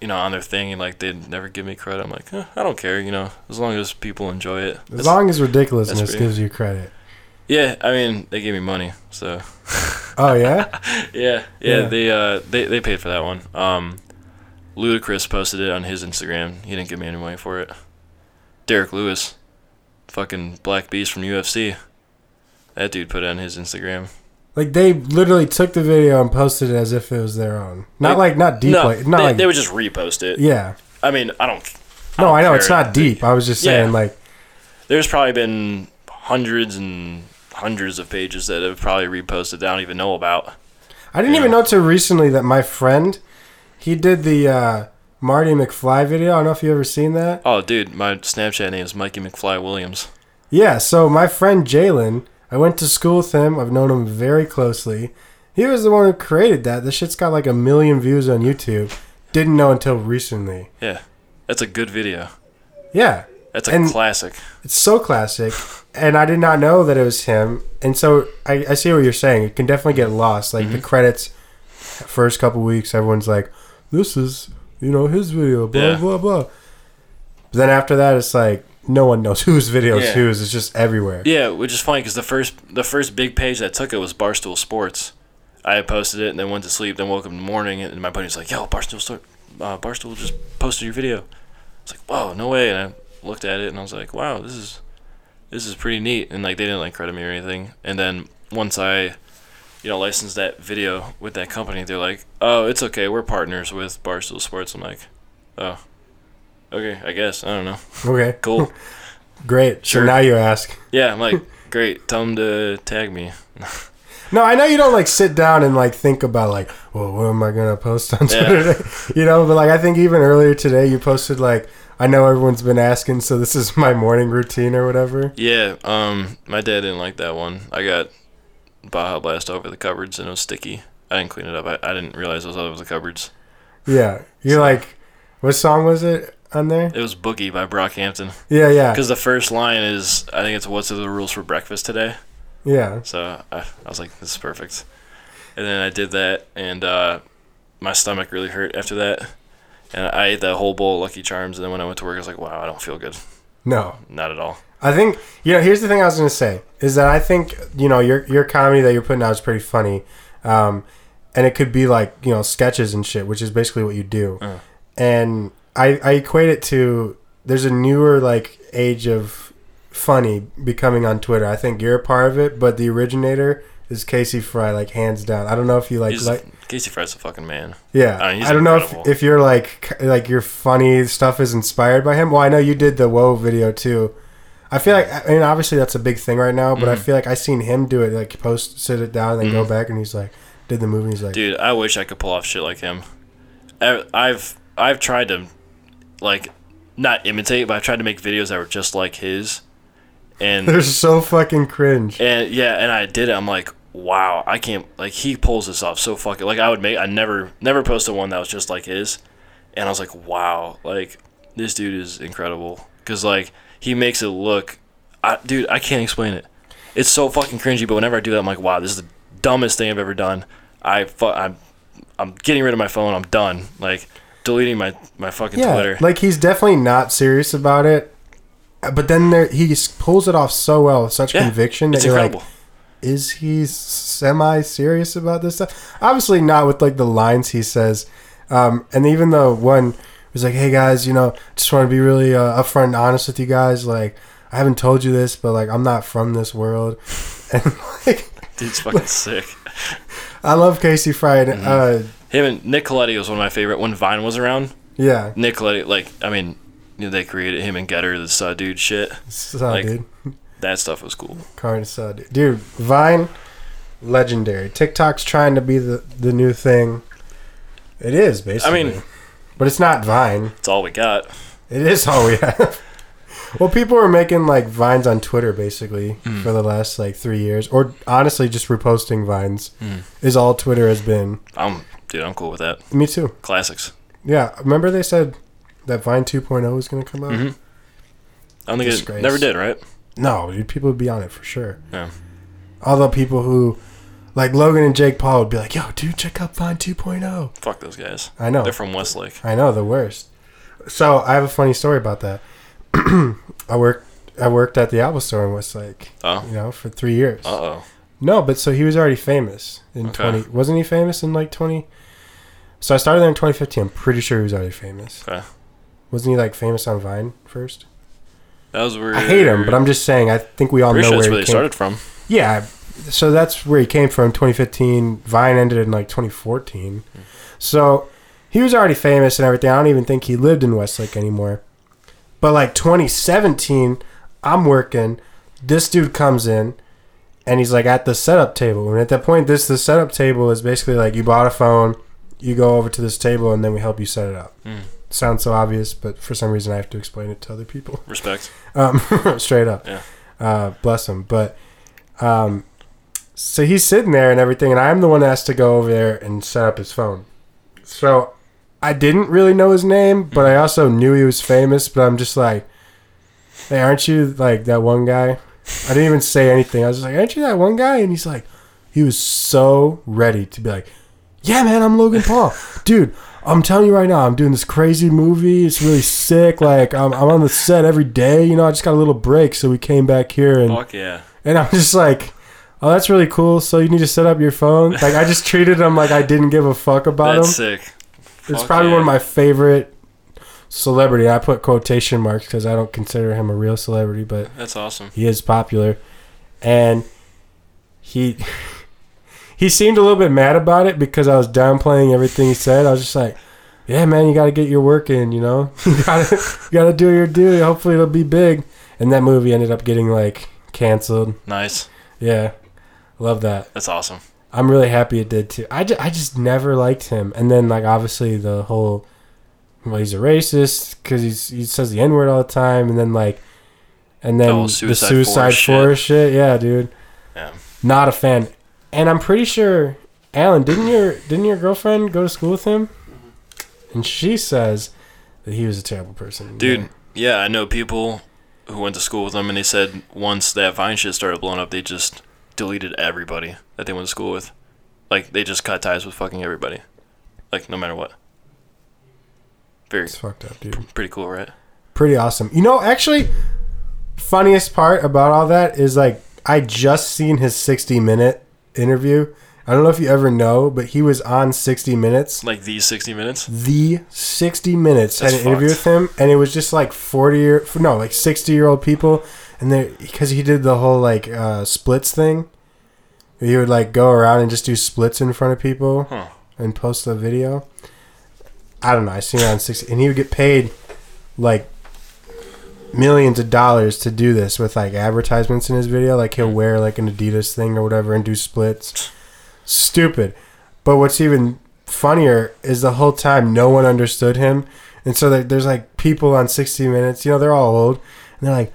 you know, on their thing, and like they'd never give me credit. I'm like, eh, I don't care, you know, as long as people enjoy it. As long as ridiculousness pretty- gives you credit. yeah, I mean, they gave me money, so Oh yeah, yeah, yeah, Yeah. they uh, they they paid for that one. Um, Ludacris posted it on his Instagram. He didn't give me any money for it. Derrick Lewis, fucking Black Beast from UFC. That dude put it on his Instagram. Like they literally took the video and posted it as if it was their own. Not like, not deep, no, like not they, like they would just repost it. yeah. I mean, I don't. No, I know don't it's not deep. I was just Yeah. saying like There's probably been hundreds and hundreds of pages that have probably reposted that I don't even know about. I didn't Yeah. even know till recently that my friend he did the uh, Marty McFly video. I don't know if you ever seen that. Oh, dude, my Snapchat name is Mikey McFly Williams. Yeah, so my friend Jalen, I went to school with him. I've known him very closely. He was the one who created that. The shit's got like a million views on YouTube. Didn't know until recently. Yeah, that's a good video. Yeah, That's a And- classic. it's so classic. And I did not know that it was him. And so I, I see what you're saying. It can definitely get lost. Like the mm-hmm. credits, first couple weeks, everyone's like, this is, you know, his video, blah, Yeah. blah, blah. But then after that, it's like, no one knows whose video is Yeah. whose. It's just everywhere. Yeah, which is funny because the first the first big page that took it was Barstool Sports. I had posted it and then went to sleep. Then woke up in the morning and my buddy's like, "Yo, Barstool Sto- uh, Barstool just posted your video." It's like, "Whoa, no way!" And I looked at it and I was like, "Wow, this is this is pretty neat." And like they didn't like credit me or anything. And then once I, you know, licensed that video with that company, they're like, "Oh, it's okay. We're partners with Barstool Sports." I'm like, "Oh, okay, I guess. I don't know. Okay. Cool." Great. Sure. So now you ask. yeah, I'm like, "Great. Tell them to tag me." No, I know you don't like sit down and like think about like, well, what am I gonna post on Yeah. Twitter? today? You know, but like I think even earlier today you posted like, I know everyone's been asking, so this is my morning routine or whatever. Yeah, um, my dad didn't like that one. I got Baja Blast over the cupboards and it was sticky. I didn't clean it up. I, I didn't realize it was over the cupboards. Yeah, you're like, what song was it on there? It was Boogie by Brockhampton. Yeah, yeah, Because the first line is, I think it's "What's the rules for breakfast today?" Yeah. So I, I was like, this is perfect. And then I did that, and uh, my stomach really hurt after that. And I ate that whole bowl of Lucky Charms, and then when I went to work, I was like, wow, I don't feel good. No. Not at all. I think you know. Here's the thing I was gonna say is that I think you know your your comedy that you're putting out is pretty funny, um, and it could be like you know sketches and shit, which is basically what you do. Uh. And I I equate it to there's a newer like age of funny becoming on Twitter. I think you're a part of it, but the originator is Casey Frey, like hands down. I don't know if you like He's, like Casey Frey's a fucking man. yeah. I mean, I don't know if, if you're like like your funny stuff is inspired by him. Well, I know you did the Whoa video too. I feel like I mean obviously that's a big thing right now, but I Mhm. feel like I seen him do it like post sit it down and then go Mhm. back and he's like did the movie. He's like Dude, I wish I could pull off shit like him. I've I've tried to, like, not imitate, but I've tried to make videos that were just like his, and they're so fucking cringe. and yeah, and I did it. I'm like, wow, I can't like he pulls this off so fucking like I would make I never never posted one that was just like his, and I was like, wow, like this dude is incredible because like he makes it look, I, dude, I can't explain it. It's so fucking cringy, but whenever I do that, I'm like, wow, this is the dumbest thing I've ever done. I fu- I'm I'm getting rid of my phone. I'm done. Like deleting my my fucking Yeah, Twitter. like he's definitely not serious about it, but then there he pulls it off so well with such Yeah, conviction that it's you're incredible. like, is he semi serious about this stuff? Obviously not with like the lines he says. Um, and even the one was like, "Hey guys, you know, just want to be really uh, upfront and honest with you guys. Like, I haven't told you this, but like, I'm not from this world." And like, Dude's fucking sick. I love Casey Frey. Mm-hmm. uh, Him and Nick Colletti was one of my favorite when Vine was around. yeah, Nick Colletti, like, I mean, you know, they created him and Getter, this uh, dude shit. so Like- dude, That stuff was cool. Carne asada, dude. dude. Vine, legendary. TikTok's trying to be the the new thing. It is basically. I mean- but it's not Vine. It's all we got. It is all we have. well, people were making like vines on Twitter basically Hmm. for the last like three years, or honestly, just reposting vines Hmm. is all Twitter has been. I'm, dude, I'm cool with that. Me too. Classics. Yeah, remember they said that Vine 2.0 was going to come out? hmm I don't think Disgrace. it never did, right? No, dude, people would be on it for sure. Yeah. Although people who, like Logan and Jake Paul, would be like, "Yo, dude, check out Vine 2.0." Fuck those guys. I know. They're from Westlake. I know the worst. So I have a funny story about that. I worked. I worked at the Apple Store in Westlake. Oh. You know, for three years. Uh oh. No, but so he was already famous in Okay. 20. Wasn't he famous in like 20? So I started there in 2015. I'm pretty sure he was already famous. Okay. Wasn't he like famous on Vine first? That was where I hate him, but I'm just saying. I think we all know sure where that's he where started from. Yeah, so that's where he came from. 2015. Vine ended in like 2014. So he was already famous and everything. I don't even think he lived in Westlake anymore. But like 2017, I'm working. This dude comes in, and he's like at the setup table. And at that point, this the setup table is basically like you bought a phone, you go over to this table, and then we help you set it up. Mm. Sounds so obvious, but for some reason I have to explain it to other people. Respect. Um, straight up. Yeah. Uh, bless him. But um, so he's sitting there and everything, and I'm the one that has to go over there and set up his phone. So I didn't really know his name, but I also knew he was famous. But I'm just like, hey, aren't you like that one guy? I didn't even say anything. I was just like, aren't you that one guy? And he's like, he was so ready to be like, yeah, man, I'm Logan Paul, dude. I'm telling you right now, I'm doing this crazy movie. It's really sick. Like I'm, I'm on the set every day. You know, I just got a little break, so we came back here, and Fuck yeah. and I'm just like, oh, that's really cool. So you need to set up your phone. Like I just treated him like I didn't give a fuck about That's him. sick. It's Fuck probably yeah. one of my favorite celebrity. I put quotation marks because I don't consider him a real celebrity, but That's awesome. he is popular, and he he seemed a little bit mad about it because I was downplaying everything he said. I was just like, "Yeah, man, you got to get your work in. You know, you got to you got to do your duty. Hopefully, it'll be big." And that movie ended up getting like canceled. Nice. Yeah, love that. That's awesome. I'm really happy it did too. I just, I just never liked him, and then like obviously the whole well he's a racist because he's he says the n word all the time, and then like and then The whole the Suicide suicide Forest forest shit. Yeah, dude, Yeah. not a fan. And I'm pretty sure Alan didn't your didn't your girlfriend go to school with him? And she says that he was a terrible person. Dude, yeah, I know people who went to school with him and they said once that Vine shit started blowing up, they just deleted everybody that they went to school with. Like they just cut ties with fucking everybody. Like no matter what. Very It's fucked up, dude. pretty cool, right? Pretty awesome. You know, actually, funniest part about all that is like I just seen his 60 minute interview. I don't know if you ever know, but he was on 60 Minutes. Like these 60 minutes. The 60 Minutes had That's an interview with him, and it was just like 40 year, no, like 60 year old people, and they because he did the whole like uh, splits thing. He would like go around and just do splits in front of people Huh. and post the video. I don't know. I seen it on 60, and he would get paid like millions of dollars to do this with like advertisements in his video. Like he'll mm. wear like an Adidas thing or whatever and do splits. Stupid. But what's even funnier is the whole time no one understood him. And so there's like people on 60 Minutes, you know, they're all old. And they're like,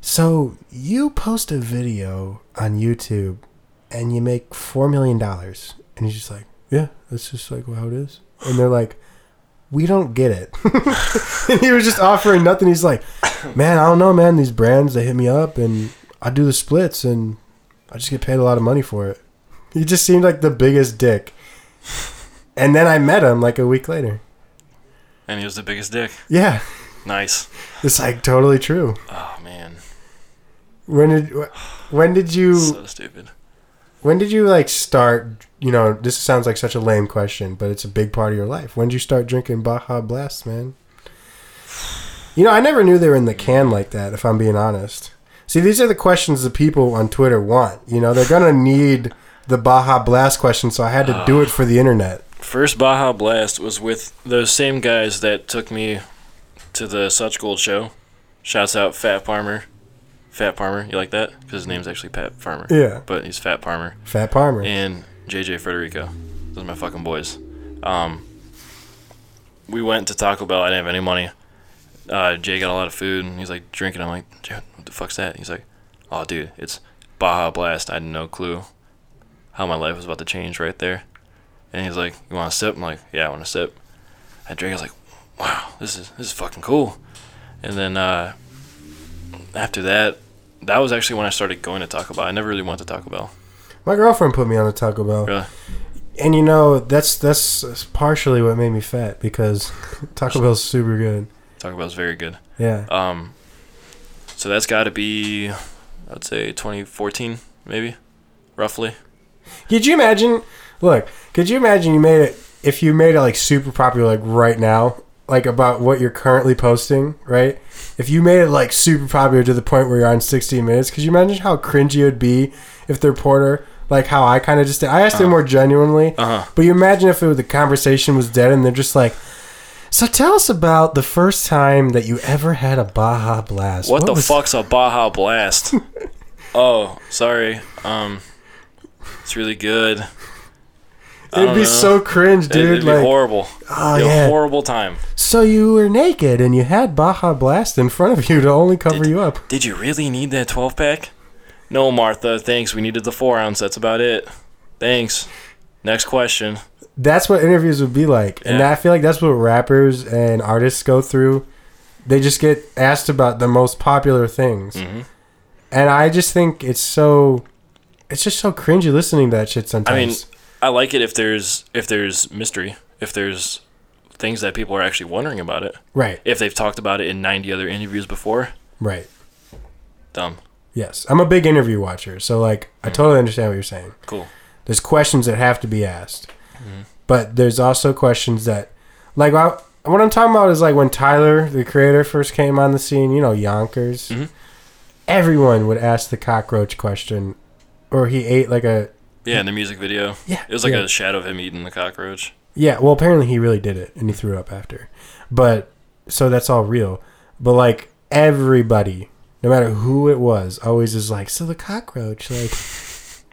so you post a video on YouTube and you make $4 million. And he's just like, yeah, that's just like how it is. And they're like, we don't get it. and he was just offering nothing. He's like, man, I don't know, man. These brands, they hit me up and I do the splits and I just get paid a lot of money for it. He just seemed like the biggest dick. And then I met him like a week later. And he was the biggest dick. Yeah, Nice. it's like totally true. Oh man. When did when did you So stupid. When did you like start? You know, this sounds like such a lame question, but it's a big part of your life. When did you start drinking Baja Blast, man? You know, I never knew they were in the can like that. If I'm being honest. See, these are the questions the people on Twitter want. You know, they're gonna need the Baja Blast question, so I had to do it for the internet. First Baja Blast was with those same guys that took me to the Such Gold show. Shouts out Fat Farmer. Fat Farmer, you like that? Because his name's actually Pat Farmer. Yeah, But he's Fat Farmer. Fat Farmer. And JJ Federico. Those are my fucking boys. Um, we went to Taco Bell. I didn't have any money. Uh, Jay got a lot of food, and he's like drinking. I'm like, Jay, what the fuck's that? He's like, oh, dude, it's Baja Blast. I had no clue how my life was about to change right there. And he's like, you want a sip? I'm like, yeah, I want a sip. I drink. I was like, wow, this is this is fucking cool. And then uh, after that, that was actually when I started going to Taco Bell. I never really went to Taco Bell. My girlfriend put me on a Taco Bell. Really? And you know, that's that's partially what made me fat because Taco Bell's super good. Taco Bell's very good. Yeah. Um, so that's got to be, I'd say 2014, maybe, roughly. Could you imagine? Look, could you imagine you made it if you made it like super popular like right now, like about what you're currently posting, right? If you made it like super popular to the point where you're on 60 minutes, could you imagine how cringy it would be if the reporter, like how I kind of just did, I asked it more genuinely, Uh huh. but you imagine if it the conversation was dead and they're just like, so tell us about the first time that you ever had a Baja Blast. What, the was- fuck's a Baja Blast? oh, sorry. Um, it's really good. I It'd be know. so cringe, dude. It'd be like, horrible. oh It'd be yeah. a horrible time. So you were naked and you had Baja Blast in front of you to only cover Did- you up. Did you really need that 12 pack? No, Martha. Thanks. We needed the four ounce. That's about it. Thanks. Next question. That's what interviews would be like, and I feel like that's what rappers and artists go through. They just get asked about the most popular things, hmm and I just think it's so, it's just so cringy listening to that shit I sometimes. mean, I like it if there's if there's mystery, if there's things that people are actually wondering about it. right, If they've talked about it in 90 other interviews before, right, dumb. yes. I'm a big interview watcher, so like I totally understand what you're saying. Cool. There's questions that have to be asked, Mhm. but there's also questions that, like, I, what I'm talking about is like when Tyler, the creator, first came on the scene. You know, Yonkers. Mhm. Everyone would ask the cockroach question, or he ate like a Yeah, in the music video, yeah. it was like yeah. a shadow of him eating the cockroach. yeah. Well, apparently he really did it, and he threw up after. But so that's all real. But like everybody, no matter who it was, always is like, so the cockroach, like,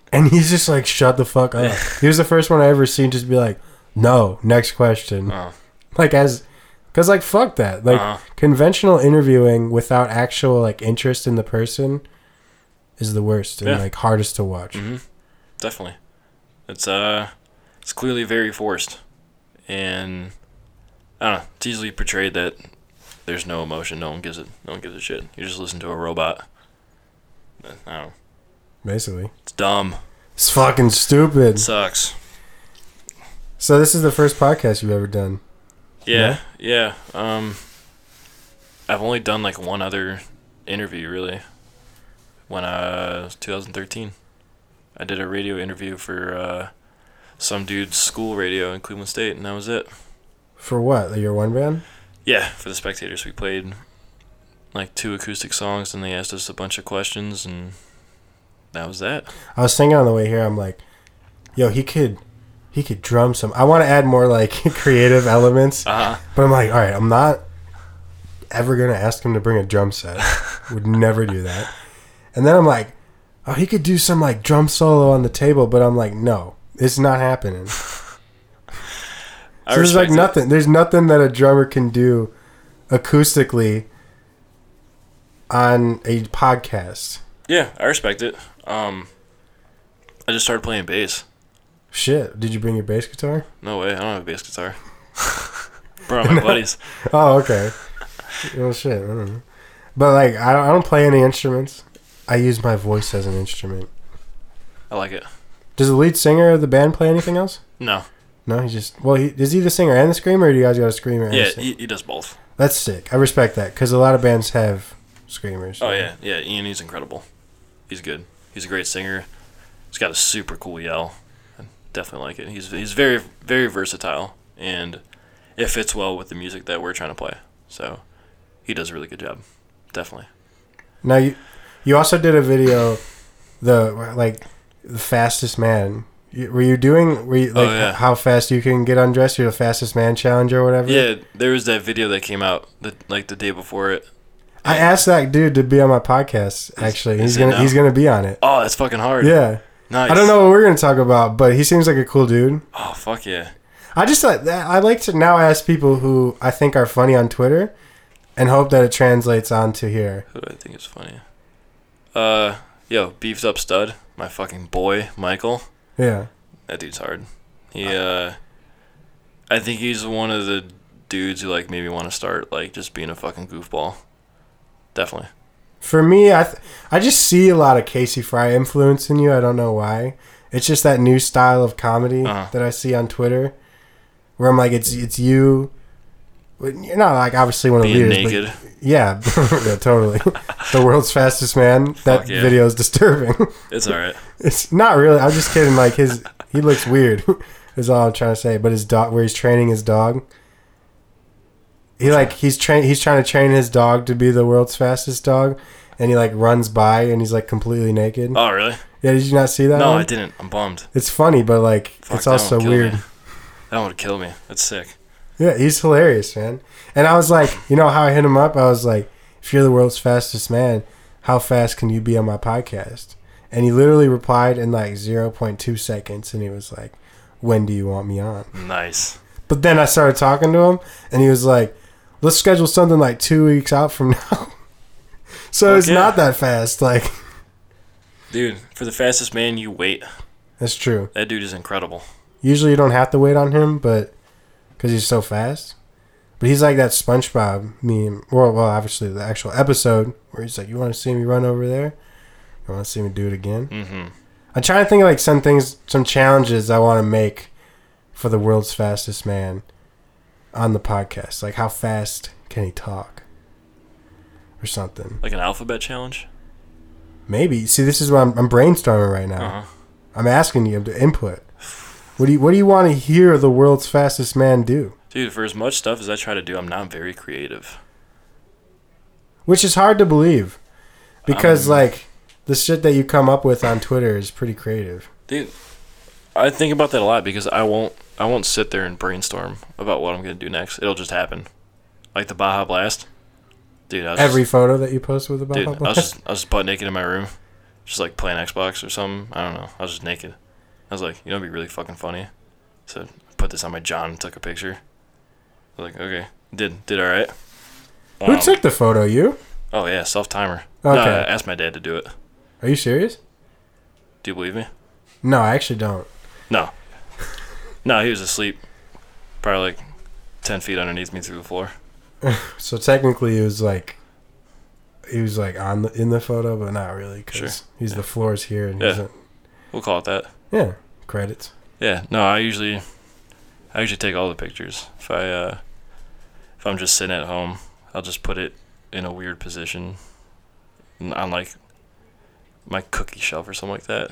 and he's just like, shut the fuck up. he was the first one I ever seen just be like, no, next question. Oh, like as because like fuck that like uh-huh. conventional interviewing without actual like interest in the person is the worst and Yeah. like hardest to watch hmm Definitely. It's uh, it's clearly very forced, and I don't know. It's easily portrayed that there's no emotion. No one gives it. No one gives a shit. You just listen to a robot. I don't know. basically. It's dumb. It's fucking stupid. It sucks. So this is the first podcast you've ever done. Yeah, yeah. Um, I've only done like one other interview really. When I was 2013, I did a radio interview for uh, some dude's school radio in Cleveland State, and that was it. For what? Your one band? Yeah, for the spectators, we played like two acoustic songs, and they asked us a bunch of questions, and that was that. I was thinking on the way here. I'm like, yo, he could, he could drum some. I want to add more like creative elements, Uh huh. but I'm like, all right, I'm not ever gonna ask him to bring a drum set. Would never do that. And then I'm like, oh, he could do some like drum solo on the table, but I'm like, no, it's not happening. So there's like it. nothing. There's nothing that a drummer can do acoustically on a podcast. Yeah, I respect it. Um, I just started playing bass. Shit, did you bring your bass guitar? No way, I don't have a bass guitar. Bro, my buddies. Oh, okay. well, shit. I don't know. But like, I don't, I don't play any instruments. I use my voice as an instrument. I like it. Does the lead singer of the band play anything else? No. No, he just. Well, he, is he the singer and the screamer, or do you guys got a screamer? Yeah, he, he does both. That's sick. I respect that because a lot of bands have screamers. Oh yeah, yeah. Ian, he's incredible. He's good. He's a great singer. He's got a super cool yell. I definitely like it. He's he's very very versatile and it fits well with the music that we're trying to play. So he does a really good job. Definitely. Now you, you also did a video, the like, the fastest man. You- Were you doing? Were you, oh, like Oh, yeah. how fast you can get undressed? You're the fastest man challenge or whatever. Yeah, there was that video that came out the like the day before it. I asked that dude to be on my podcast. Actually, he's gonna he's gonna be on it. Oh, that's fucking hard. Yeah, Nice. I don't know what we're gonna talk about, but he seems like a cool dude. Oh fuck yeah. I just uh, like I like to now ask people who I think are funny on Twitter, and hope that it translates onto here. Who do I think is funny? Uh, yo, beefed up stud, my fucking boy, Michael. Yeah, That dude's hard. He, uh, I think he's one of the dudes who like maybe want to start like just being a fucking goofball. Definitely. for me, I th- I just see a lot of Casey Frey influence in you. I don't know why. It's just that new style of comedy Uh-huh. that I see on Twitter, where I'm like, it's it's you. But You're not like obviously one of the Being leaders, but. Yeah, yeah, totally. the world's fastest man. That yeah. video is disturbing. It's alright. it's not really. I'm just kidding. Like his, he looks weird. is all I'm trying to say. But his dog, where he's training his dog, he like he's train. He's trying to train his dog to be the world's fastest dog, and he like runs by and he's like completely naked. Oh really? yeah, did you not see that? No, one? I didn't. I'm bummed. It's funny, but like Fuck, it's also weird. Me. That would kill me. That's sick. Yeah, he's hilarious, man. And I was like, you know how I hit him up? I was like, if you're the world's fastest man, how fast can you be on my podcast? And he literally replied in like 0.2 seconds and he was like, when do you want me on? Nice. But then I started talking to him and he was like, let's schedule something like two weeks out from now. so Fuck it's yeah. not that fast. Like, Dude, for the fastest man, you wait. that's true. That dude is incredible. Usually you don't have to wait on him, but because he's so fast. But he's like that SpongeBob meme. Well, well, obviously the actual episode where he's like, "You want to see me run over there? You want to see me do it again?" Mm-hmm. I'm trying to think of like some things, some challenges I want to make for the world's fastest man on the podcast. Like, how fast can he talk, or something? Like an alphabet challenge. Maybe. See, this is what I'm, I'm brainstorming right now. Uh huh. I'm asking you to input. What do you What do you want to hear the world's fastest man do? Dude, for as much stuff as I try to do, I'm not very creative. Which is hard to believe. Because Um, like the shit that you come up with on Twitter is pretty creative. Dude, I think about that a lot because I won't I won't sit there and brainstorm about what I'm gonna do next. It'll just happen. Like the Baja Blast. Dude, I was Every just, photo that you post with the dude, Baja I was Blast. just I was just butt naked in my room, just like playing Xbox or something. I don't know. I was just naked. I was like, you know, it'd be really fucking funny. So I put this on my John and took a picture. I was like, okay, did did all right. Who Um, took the photo? You? Oh yeah, self timer. No, Okay. I asked my dad to do it. Are you serious? Do you believe me? No, I actually don't. No. No, he was asleep. Probably like ten feet underneath me through the floor. So technically, it was like he was like on the, in the photo, but not really because Sure. he's Yeah. the floor's here and Yeah. We'll call it that. Yeah credits. Yeah, no, I usually, I usually take all the pictures. If I, uh, if I'm just sitting at home, I'll just put it in a weird position, n- on like my cookie shelf or something like that,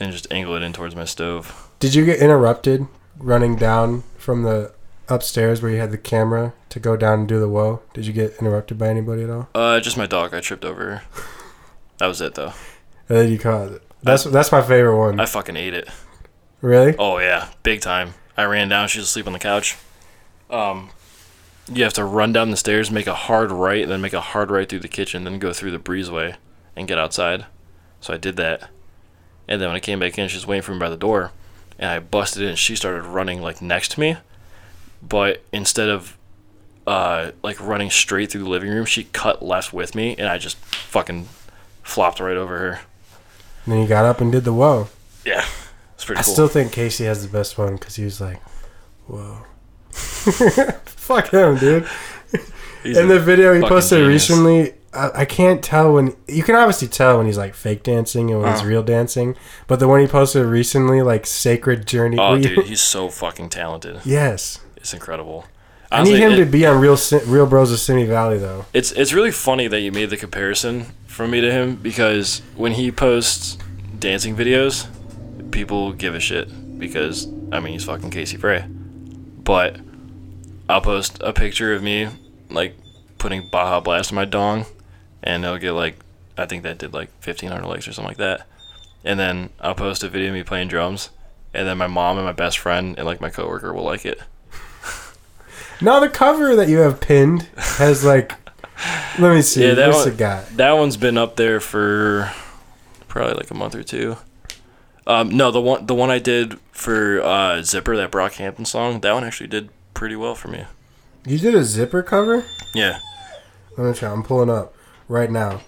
and just angle it in towards my stove. Did you get interrupted running down from the upstairs where you had the camera to go down and do the whoa? Did you get interrupted by anybody at all? Uh, just my dog. I tripped over. That was it though. And then you caught it. That's that's my favorite one. I fucking ate it. really? Oh yeah, big time. I ran down. She was asleep on the couch. Um, you have to run down the stairs, make a hard right, and then make a hard right through the kitchen, then go through the breezeway and get outside. So I did that, and then when I came back in, she was waiting for me by the door, and I busted in. She started running like next to me, but instead of uh like running straight through the living room, she cut left with me, and I just fucking flopped right over her. And then he got up and did the whoa. Yeah, it's pretty I cool. still think Casey has the best one because he was like, whoa. Fuck him, dude. He's In the video he posted genius. recently, I, I can't tell when you can obviously tell when he's like fake dancing and when he's Uh. real dancing. But the one he posted recently, like Sacred Journey. oh, dude, he's so fucking talented. yes, It's incredible. I need him it- to be on Real Real Bros of Simi Valley though. It's it's really funny that you made the comparison from me to him because when he posts dancing videos, people give a shit because I mean he's fucking Casey Frey. But I'll post a picture of me like putting Baja Blast in my dong, and it'll get like I think that did like fifteen hundred likes or something like that. And then I'll post a video of me playing drums, and then my mom and my best friend and like my coworker will like it. Now the cover that you have pinned has like, let me see. Yeah, that what's one- it got? That one's been up there for probably like a month or two. Um, no, the one the one I did for uh, Zipper, that Brock Brockhampton song, that one actually did pretty well for me. You did a zipper cover. Yeah, Let me try. I'm pulling up right now.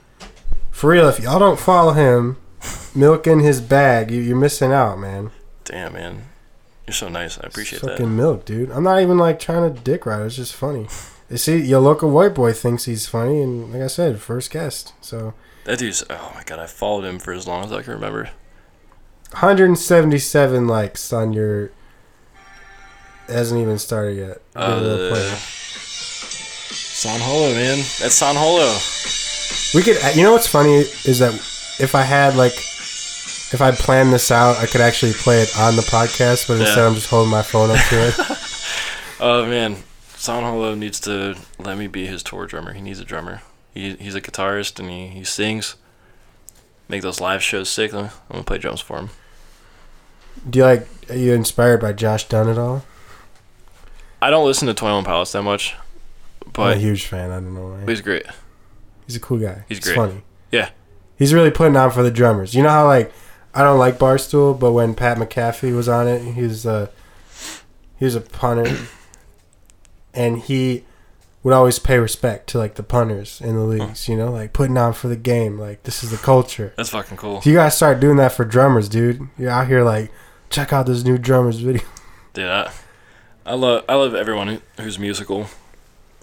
For real, if y'all don't follow him, milk in his bag, you, you're missing out, man. damn man, you're so nice. I appreciate Fucking that. milk, dude. I'm not even like trying to dick ride. It's just funny. You see, your local white boy thinks he's funny, and like I said, first guest. So That dude's oh my god, I followed him for as long as I can remember. 177 likes on your. It hasn't even started yet. Give it a little Uh. San Holo, man, that's San Holo. We could. You know what's funny is that if I had like, if I planned this out, I could actually play it on the podcast. But instead, Yeah. I'm just holding my phone up to it. Oh man, San Holo needs to let me be his tour drummer. He needs a drummer. He, he's a guitarist and he, he sings. Make those live shows sick. I'm gonna play drums for him. Do you like? Are you inspired by Josh Dun at all? I don't listen to Twenty One Pilots that much, but I'm a huge fan. I don't know why. he's great. He's a cool guy. He's He's great. funny. Yeah. He's really putting on for the drummers. You know how like I don't like Barstool, but when Pat McAfee was on it, he was he was a punter, and he would always pay respect to like the punters in the leagues. You know, like putting on for the game. Like this is the culture. That's fucking cool, So you gotta start doing that for drummers, dude. You're out here like check out this new drummers video. dude. I, I love I love everyone who, who's musical.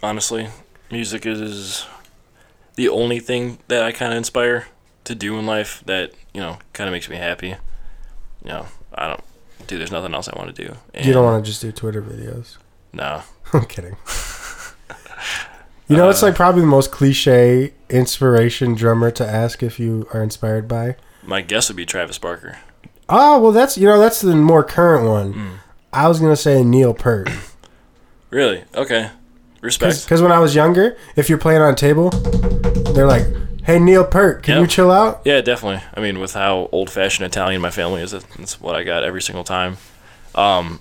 Honestly, music is the only thing that I kind of inspire to do in life that you know kind of makes me happy. You know, I don't. Dude, there's nothing else I want to do. you don't want to just do Twitter videos. No. I'm kidding. You know, it's Uh, like probably the most cliche inspiration drummer to ask if you are inspired by. My guess would be Travis Barker. Oh, well, that's, you know, that's the more current one. Mm. I was going to say Neil Peart. Really? Okay. Respect. Because when I was younger, if you're playing on a table, they're like, hey, Neil Peart, can Yep. you chill out? Yeah, definitely. I mean, with how old-fashioned Italian my family is, that- that's what I got every single time. Um,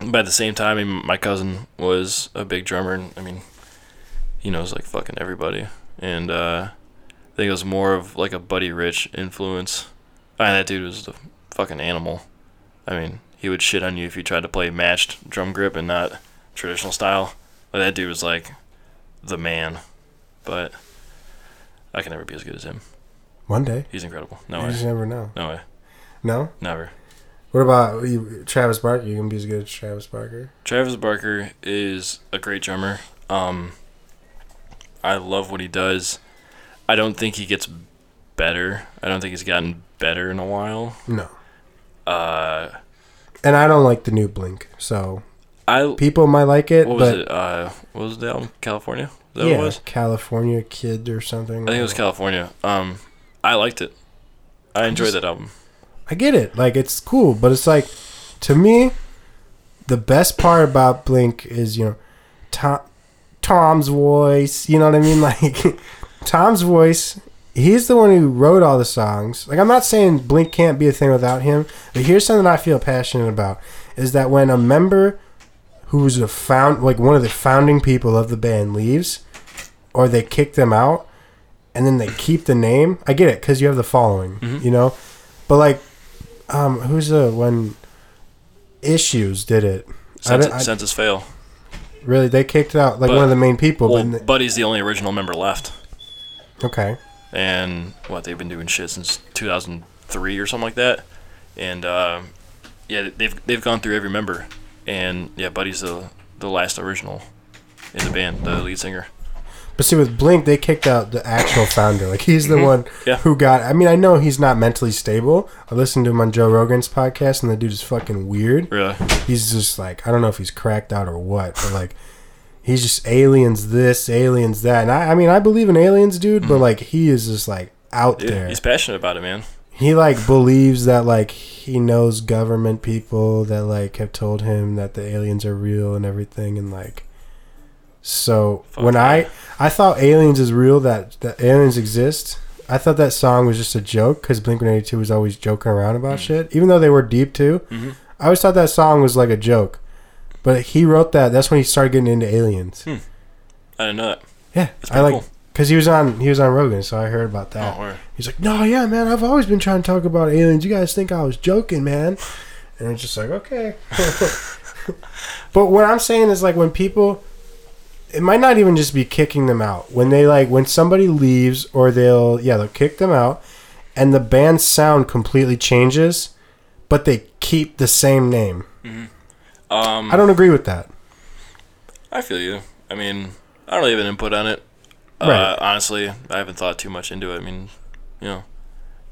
but at the same time, I mean, my cousin was a big drummer, and I mean, he knows like fucking everybody. And uh, I think it was more of like a Buddy Rich influence. I mean, that dude was the fucking animal. I mean, he would shit on you if you tried to play matched drum grip and not traditional style. Like that dude was like the man. But I can never be as good as him. One day. He's incredible. No way. you way. just never know. No way. No? Never. What about you, Travis Barker? You can be as good as Travis Barker. Travis Barker is a great drummer. Um, I love what he does. I don't think he gets better. I don't think he's gotten better in a while. No. Uh, And I don't like the new Blink, so I people might like it, what was but it? Uh, what was the album? California. That yeah, it was? California Kid or something. I think it was California. Um, I liked it. I enjoyed just- that album. I get it. Like it's cool, but it's like to me, the best part about Blink is you know, Tom, Tom's voice. You know what I mean? Like Tom's voice. He's the one who wrote all the songs. Like I'm not saying Blink can't be a thing without him, but here's something I feel passionate about: is that when a member who was a found like one of the founding people of the band leaves, or they kick them out, and then they keep the name. I get it because you have the following, Mhm. you know. But like, um, who's the when issues did it? I Senses, don't- I- Senses Fail. Really, they kicked out like But- one of the main people. Well, but Buddy's the only original member left, okay, and what they've been doing shit since 2003 or something like that. And uh, yeah, they've they've gone through every member, and yeah, Buddy's the the last original in the band, the lead singer. But see with Blink, they kicked out the actual founder. Like he's the Mhm. one Yeah. who got. I mean, I know he's not mentally stable. I listened to him on Joe Rogan's podcast, and the dude is fucking weird. Really? He's just like I don't know if he's cracked out or what, but like he's just aliens this, aliens that. And I, I mean, I believe in aliens, dude, but like he is just like out Yeah, there. he's passionate about it, man. he like believes that like he knows government people that like have told him that the aliens are real and everything and like so Fuck when i i thought aliens is real that that aliens exist i thought that song was just a joke because blink 182 was always joking around about Mm. shit even though they were deep too hmm i always thought that song was like a joke but he wrote that that's when he started getting into aliens I didn't know that. yeah i like cool. because he was on he was on rogan so i heard about that Oh. He's like, no, yeah, man, I've always been trying to talk about aliens. You guys think I was joking, man? And it's just like, okay. but what I'm saying is like when people, it might not even just be kicking them out. When they like when somebody leaves or they'll yeah they'll kick them out, and the band's sound completely changes, but they keep the same name. Um, I don't agree with that. I feel you. I mean, I don't really have an input on it. Uh, Right. Honestly, I haven't thought too much into it. I mean, you know,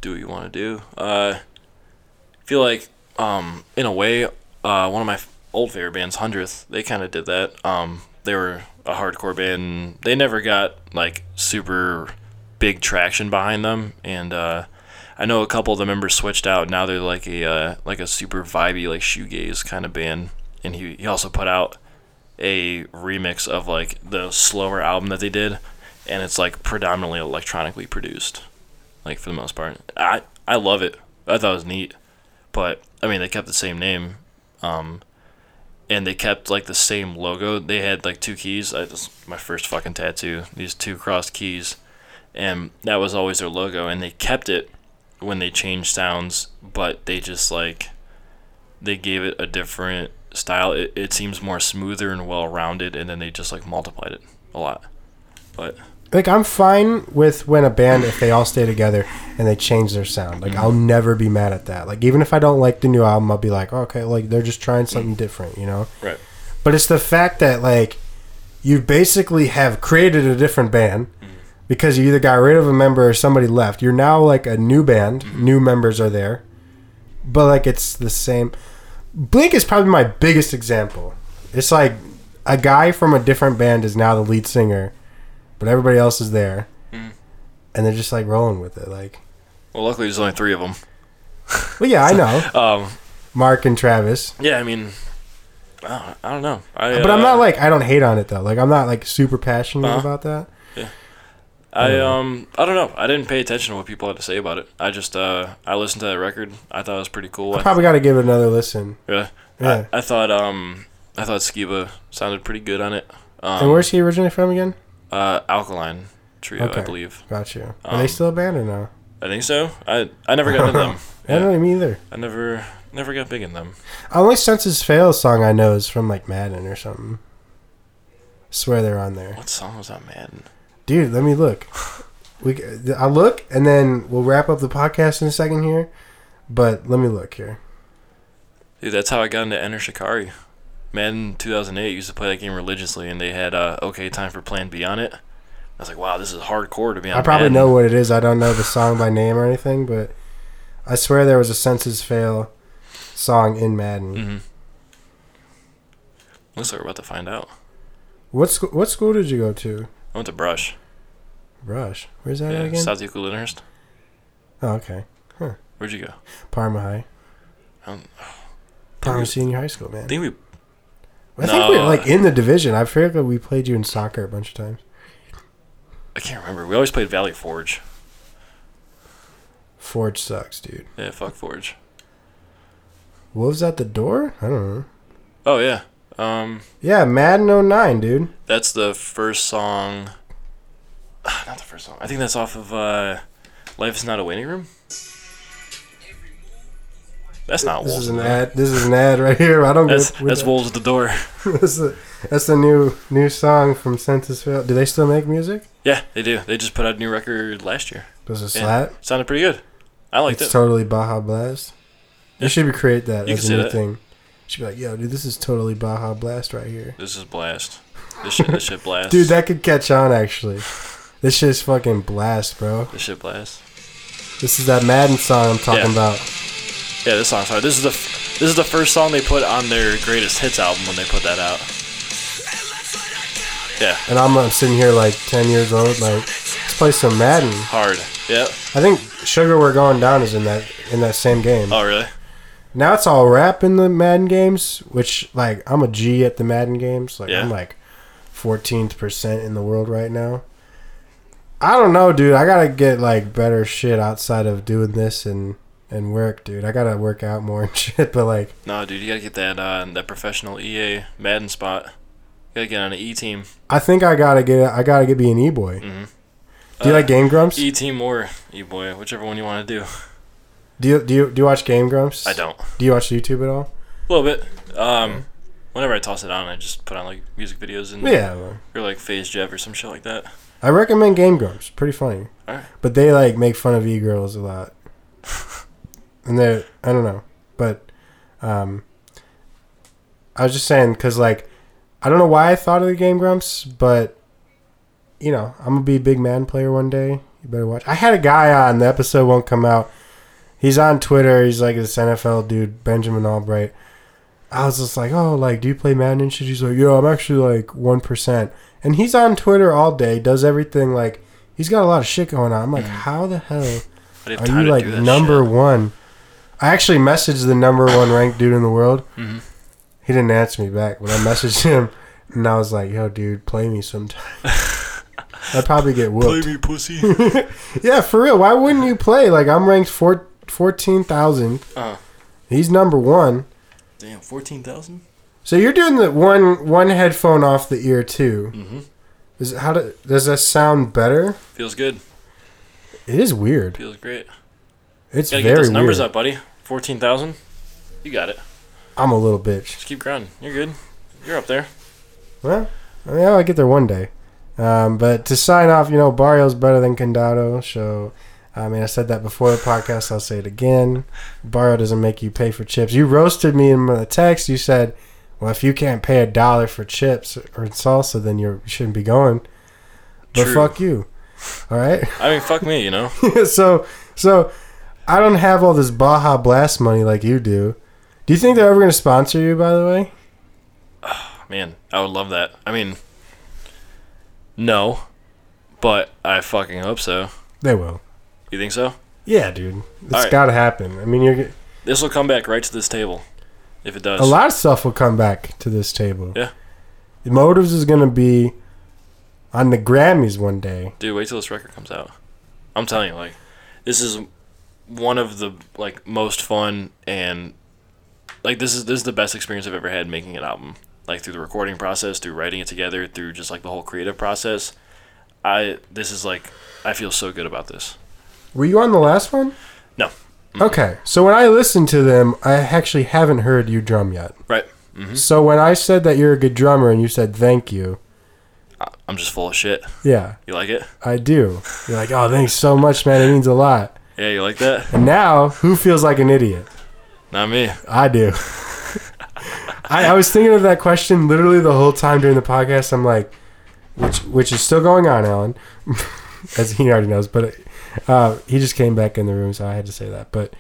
do what you want to do. Uh, I feel like, um, in a way, uh, one of my old favorite bands, Hundredth, they kind of did that. Um, they were a hardcore band. They never got like super big traction behind them, and uh, I know a couple of the members switched out. Now they're like a uh, like a super vibey like shoegaze kind of band. And he, he also put out a remix of like the slower album that they did, and it's like predominantly electronically produced, like for the most part. I I love it. I thought it was neat, but I mean they kept the same name, um, and they kept like the same logo. They had like two keys. I just my first fucking tattoo. These two crossed keys, and that was always their logo. And they kept it when they changed sounds, but they just like they gave it a different style. It, it seems more smoother and well rounded, and then they just like multiplied it a lot. But like I'm fine with when a band if they all stay together and they change their sound. Like I'll mm-hmm. never be mad at that. Like even if I don't like the new album, I'll be like, okay, like they're just trying something different, you know. Right. But it's the fact that like you basically have created a different band mm-hmm. because you either got rid of a member or somebody left. You're now like a new band. Mm-hmm. New members are there, but like it's the same. Blink is probably my biggest example. It's like a guy from a different band is now the lead singer, but everybody else is there, Mhm. and they're just like rolling with it. Like, well, luckily there's only three of them. well, yeah, I know Um, Mark and Travis, yeah, I mean, I don't, I don't know. I, but I'm not uh, like I don't hate on it though. Like I'm not like super passionate Uh-huh. about that. Yeah. I um I don't know. I didn't pay attention to what people had to say about it. I just uh I listened to that record. I thought it was pretty cool. I I, probably got to give it another listen. yeah. Yeah. I, I thought um I thought Skiba sounded pretty good on it. Um, and where's he originally from again? Uh Alkaline Trio, Okay. I believe. Got you. Are they Um, still a band or no? I think so. I I never got into them. I don't either. I never never got big in them. I only Senses Fail song I know is from like Madden or something. Swear they're on there, What song was that, Madden? dude. Let me look. We I'll look and then we'll wrap up the podcast in a second here. But let me look here. Dude, that's how I got into Enter Shikari. Madden 2008 used to play that game religiously, and they had uh, OK Time for Plan B on it. I was like, wow, this is hardcore to be on. I probably Madden. know what it is. I don't know the song by name or anything, but I swear there was a Senses Fail song in Madden. Mm-hmm. Looks like we're about to find out. What sc- what school did you go to? I went to Brush. Brush. Where's that Yeah, again? South Euclid Lyndhurst. oh, okay. Where'd you go? Parma High. Um, Parma Senior High School, man. I think we. I think we're like in the division. I feel like we played you in soccer a bunch of times. I can't remember. We always played Valley Forge. Forge sucks, dude. Yeah, fuck Forge. Wolves at the door? I don't know. Oh yeah. Um, Yeah, Madden 09, dude. that's the first song. Not the first song. I think that's off of uh, "Life Is Not a Waiting Room." That's not This Wolves. is an at the Door. ad. This is an ad right here. I don't That's get that's that. Wolves at the Door. that's, the, that's the new new song from Senses Fail. Do they still make music? Yeah, they do. They just put out a new record last year. Does it Yeah. slap? Sounded pretty good. I liked it's it. totally Baja Blast. You should create that You as a new that. thing. Should be like, yo, dude, this is totally Baja Blast right here. This is blast. This shit. This shit blast. Dude, that could catch on actually. This shit's fucking blast, bro. This shit blast. This is that Madden song I'm talking Yeah. about. Yeah, this song's hard. This is the f- this is the first song they put on their greatest hits album when they put that out. Yeah, And I'm, I'm sitting here like 10 years old, like, let's play some Madden. hard. Yeah. I think Sugar We're Going Down is in that in that same game. Oh, really? Now it's all rap in the Madden games, which like I'm a G at the Madden games. Like Yeah. I'm like 14th percent in the world right now. I don't know, dude. I gotta get like better shit outside of doing this and and work, dude. I gotta work out more and shit. But like, No, dude, you gotta get that uh, that professional EA Madden spot. You gotta get on an E team. I think I gotta get I gotta get be an e boy. Mm-hmm. Do you like Game Grumps? E team or E boy, whichever one you want to do. do you do you do you watch Game Grumps? I don't. Do you watch YouTube at all? A little bit. Um, whenever I toss it on, I just put on like music videos and Yeah. well, or like Phase Jeff or some shit like that. I recommend Game Grumps. Pretty funny. Alright. But they like make fun of e girls a lot. and they're I don't know, but um, I was just saying because like I don't know why I thought of the Game Grumps, but you know I'm gonna be a big Madden player one day. You better watch. I had a guy on. The episode won't come out. He's on Twitter. He's like this NFL dude, Benjamin Albright. I was just like, oh, like, do you play Madden and shit? He's like, yo, I'm actually like one percent, and he's on Twitter all day, does everything like. He's got a lot of shit going on. I'm like, Mhm. how the hell I didn't have are you like number shit. one? I actually messaged the number one ranked dude in the world. Mhm. He didn't answer me back, but I messaged him, and I was like, "Yo, dude, play me sometime." I'd probably get Play whooped. me, pussy. yeah, for real. Why wouldn't you play? Like I'm ranked four, fourteen thousand. uh, He's number one. damn, fourteen thousand. So you're doing the one one headphone off the ear too. Mm-hmm. Is how do, does that sound better? Feels good. It is weird. Feels great. It's Gotta get very those numbers weird. up, buddy. Fourteen thousand. You got it. I'm a little bitch. Just keep grinding. You're good. You're up there. Well, yeah, I'll get there one day. Um, but to sign off, you know, Barrio's better than Condado. So, I mean, I said that before the podcast. I'll say it again. Barrio doesn't make you pay for chips. You roasted me in the text. You said, well, if you can't pay a dollar for chips or salsa, then you're, you shouldn't be going. But True. fuck you. All right. I mean, fuck me, you know. so, so I don't have all this Baja Blast money like you do. Do you think they're ever going to sponsor you, by the way? oh, Man, I would love that. I mean, no, but I fucking hope so. They will. You think so? Yeah, dude. It's right. got to happen. I mean, you're. This will come back right to this table, if it does. A lot of stuff will come back to this table. Yeah. The motives is gonna be on the Grammys one day. Dude, wait till this record comes out. I'm telling you, like, this is one of the like most fun and like this is this is the best experience I've ever had making an album. Like through the recording process, through writing it together, through just like the whole creative process. I this is like I feel so good about this. Were you on the last one? No. Okay, so when I listened to them, I actually haven't heard you drum yet. Right. hmm So when I said that you're a good drummer and you said thank you, I'm just full of shit. yeah, You like it? I do. You're like, oh, thanks so much, man. It means a lot. Yeah, you like that? And now, who feels like an idiot? Not me. I do. I, I was thinking of that question literally the whole time during the podcast. I'm like, which which is still going on, Alan, as he already knows. But uh, he just came back in the room, so I had to say that. But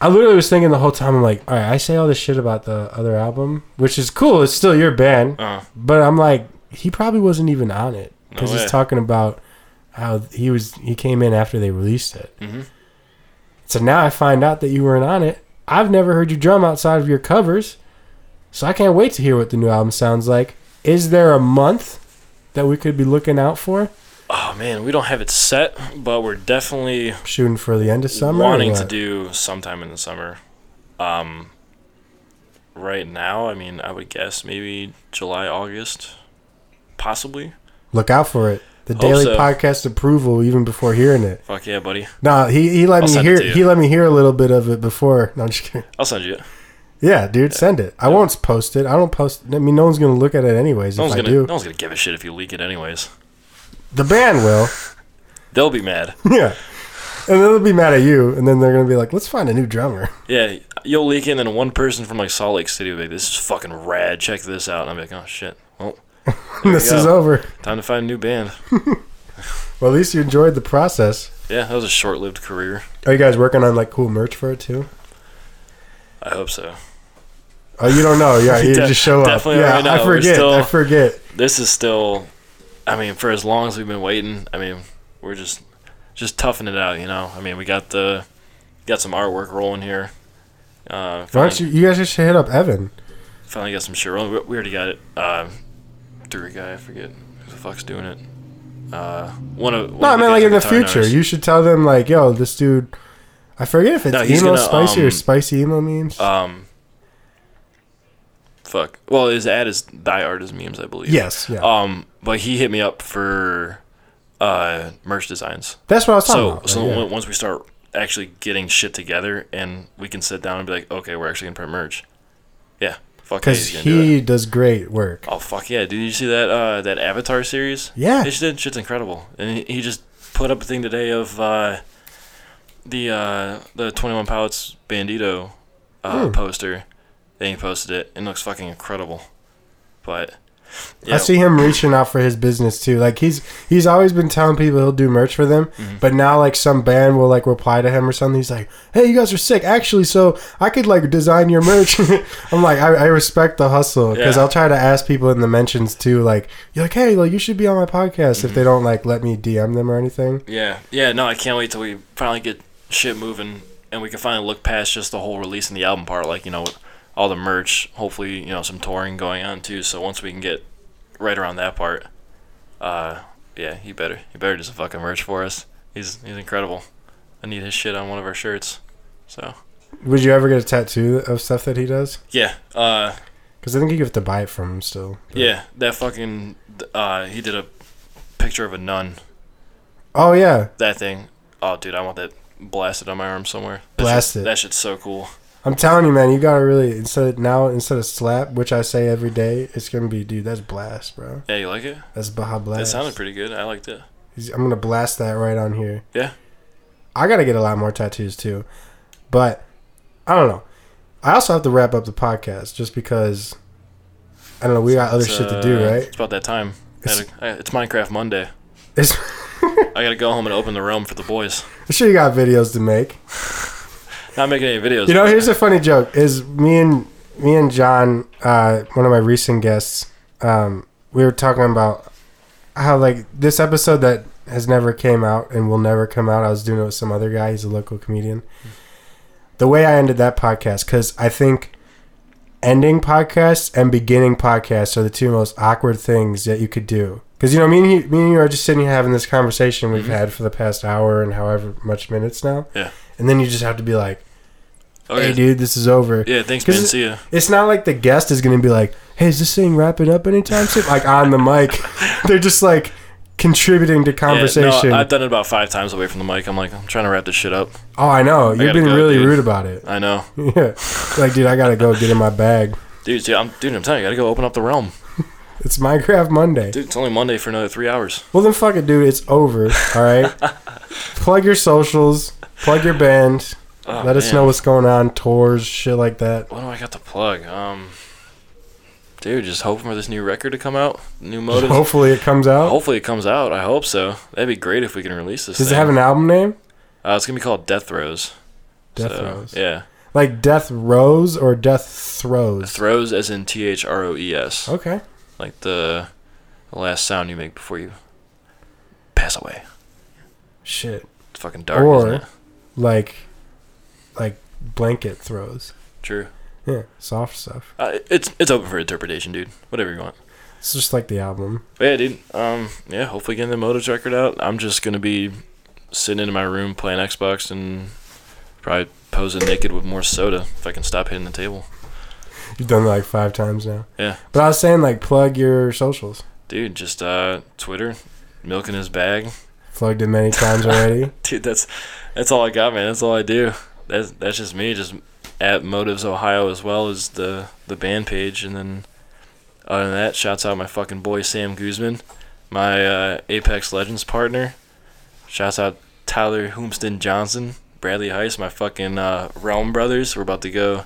I literally was thinking the whole time, I'm like, all right, I say all this shit about the other album, which is cool. It's still your band, Uh, but I'm like, he probably wasn't even on it because No he's talking about how he was. He came in after they released it. hmm So now I find out that you weren't on it. I've never heard you drum outside of your covers. So I can't wait to hear what the new album sounds like. Is there a month that we could be looking out for? Oh man, we don't have it set, but we're definitely Shooting for the end of summer? wanting to do sometime in the summer. Um, right now, I mean, I would guess maybe July, August, possibly. Look out for it. The Hope daily so. podcast approval even before hearing it. Fuck yeah, buddy. No, he, he let I'll me hear he let me hear a little bit of it before. No, I'm just kidding. I'll send you it. Yeah, dude, send it. I won't post it. I don't post. I mean, no one's gonna look at it anyways. No if one's I gonna, do, no one's gonna give a shit if you leak it, anyways. the band will. They'll be mad. yeah, and then they'll be mad at you, and then they're gonna be like, "Let's find a new drummer." Yeah, you'll leak it, and then one person from like Salt Lake City will be like, "This is fucking rad. Check this out." And I'm like, "Oh shit. Well, there we this is over. time to find a new band." Well, at least you enjoyed the process. Yeah, that was a short-lived career. Are you guys working on like cool merch for it too? I hope so. Oh, you don't know. Yeah, you De- just show up. Yeah, right I forget. still- I forget. This is still, I mean, for as long as we've been waiting, I mean, we're just just toughing it out, you know. I mean, we got the got some artwork rolling here. Uh, Why don't you? You guys just hit up Evan. finally got some shit rolling. We, we already got it. Uh, through a guy, I forget who the fuck's doing it. Uh, one of one No, I mean like in the future, you should tell them like, "Yo, this dude." I forget if it's No, emo gonna, spicy or um, spicy emo memes. Um, fuck. Well, his ad is die artist memes, I believe. yes, yeah. Um, but he hit me up for uh merch designs. That's what I was talking So about. so right, yeah. once we start actually getting shit together and we can sit down and be like, okay, we're actually gonna print merch. Yeah. Fuck yeah, Because he's gonna do he does great work. Oh fuck yeah! Did you see that uh that Avatar series? Yeah. It shit, shit's incredible, and he, he just put up a thing today of uh, the uh, the Twenty One Pilots Bandito uh, Hmm. poster. Then he posted it, and it looks fucking incredible. But yeah, I see him reaching out for his business too. Like he's he's always been telling people he'll do merch for them, Mm-hmm. but now like some band will like reply to him or something. He's like, "Hey, you guys are sick, actually. So I could like design your merch." I'm like, I, I respect the hustle because Yeah. I'll try to ask people in the mentions too. Like, you're like, "Hey, like you should be on my podcast." Mm-hmm. If they don't like let me DM them or anything. yeah, yeah. No, I can't wait till we finally get shit moving, and we can finally look past just the whole releasing the album part. Like you know, all the merch. Hopefully, you know, some touring going on too. So once we can get right around that part, uh, yeah, he better he better do some fucking merch for us. He's he's incredible. I need his shit on one of our shirts. So Would you ever get a tattoo of stuff that he does? yeah, uh, Because I think you have to buy it from him still. But- yeah, that fucking uh, he did a picture of a nun. Oh yeah, That thing. Oh, dude, I want that blasted on my arm somewhere. That Blast shit. That shit's so cool. I'm telling you, man, you gotta really instead of, now instead of slap, which I say every day, it's gonna be, dude. That's blast, bro. Yeah, you like it? That's Baja Blast. That sounded pretty good. I liked it. I'm gonna blast that right on here. Yeah. I gotta get a lot more tattoos too, but I don't know. I also have to wrap up the podcast just because I don't know. We got other It's, shit to do, uh, right? It's about that time. It's- It's, it's Minecraft Monday. It's, I gotta go home and open the realm for the boys. I'm sure you got videos to make. Not making any videos. You know, here's a funny joke: is me and me and John, uh, one of my recent guests, um, we were talking about how like this episode that has never came out and will never come out. I was doing it with some other guy. He's a local comedian. The way I ended that podcast, because I think ending podcasts and beginning podcasts are the two most awkward things that you could do. Because you know, me and you, me and you are just sitting here having this conversation we've Mhm. had for the past hour and however much minutes now. Yeah. And then you just have to be like, Okay. "Hey, dude, this is over." Yeah, thanks, man. See ya. It's not like the guest is gonna be like, "Hey, is this thing wrapping up anytime soon?" Like on the mic, they're just like contributing to conversation. Yeah, no, I've done it about five times away from the mic. I'm like, I'm trying to wrap this shit up. oh, I know. You've been go, really dude. rude about it. I know, yeah, like dude, I gotta go get in my bag. dude. See, I'm, dude, I'm telling you, I gotta go open up the realm. It's Minecraft Monday. Dude, it's only Monday for another three hours. Well then, fuck it, dude. It's over. All right. plug your socials. Plug your band. Oh, Let us man. know what's going on. Tours, shit like that. What do I got to plug? Um, Dude, just hoping for this new record to come out. New motive. Hopefully it comes out. Hopefully it comes out. I hope so. That'd be great if we can release this. Does it have an album name? Uh, it's gonna be called Death Throes. Death So, Rows. Yeah, Like Death Rose or Death Throws? throws as in T H R O E S, Okay. like the, the last sound you make before you pass away. Shit. It's fucking dark, Or- isn't it? Like, like blanket throws. True. Yeah, soft stuff. Uh, it's it's open for interpretation, dude. Whatever you want. It's just like the album. But yeah, dude. Um, yeah. Hopefully getting the Motives record out. I'm just gonna be sitting in my room playing Xbox and probably posing naked with more soda if I can stop hitting the table. You've done it like five times now. Yeah. But I was saying, like, plug your socials. Dude, just uh, Twitter, milk in his bag. Plugged it many times already. Dude, that's that's all I got, man. That's all I do. That's that's just me. Just at Motives Ohio as well as the the band page, and then other than that, shouts out my fucking boy Sam Guzman, my uh, Apex Legends partner. Shouts out Tyler Hoomston Johnson, Bradley Heist, my fucking uh, Realm brothers. We're about to go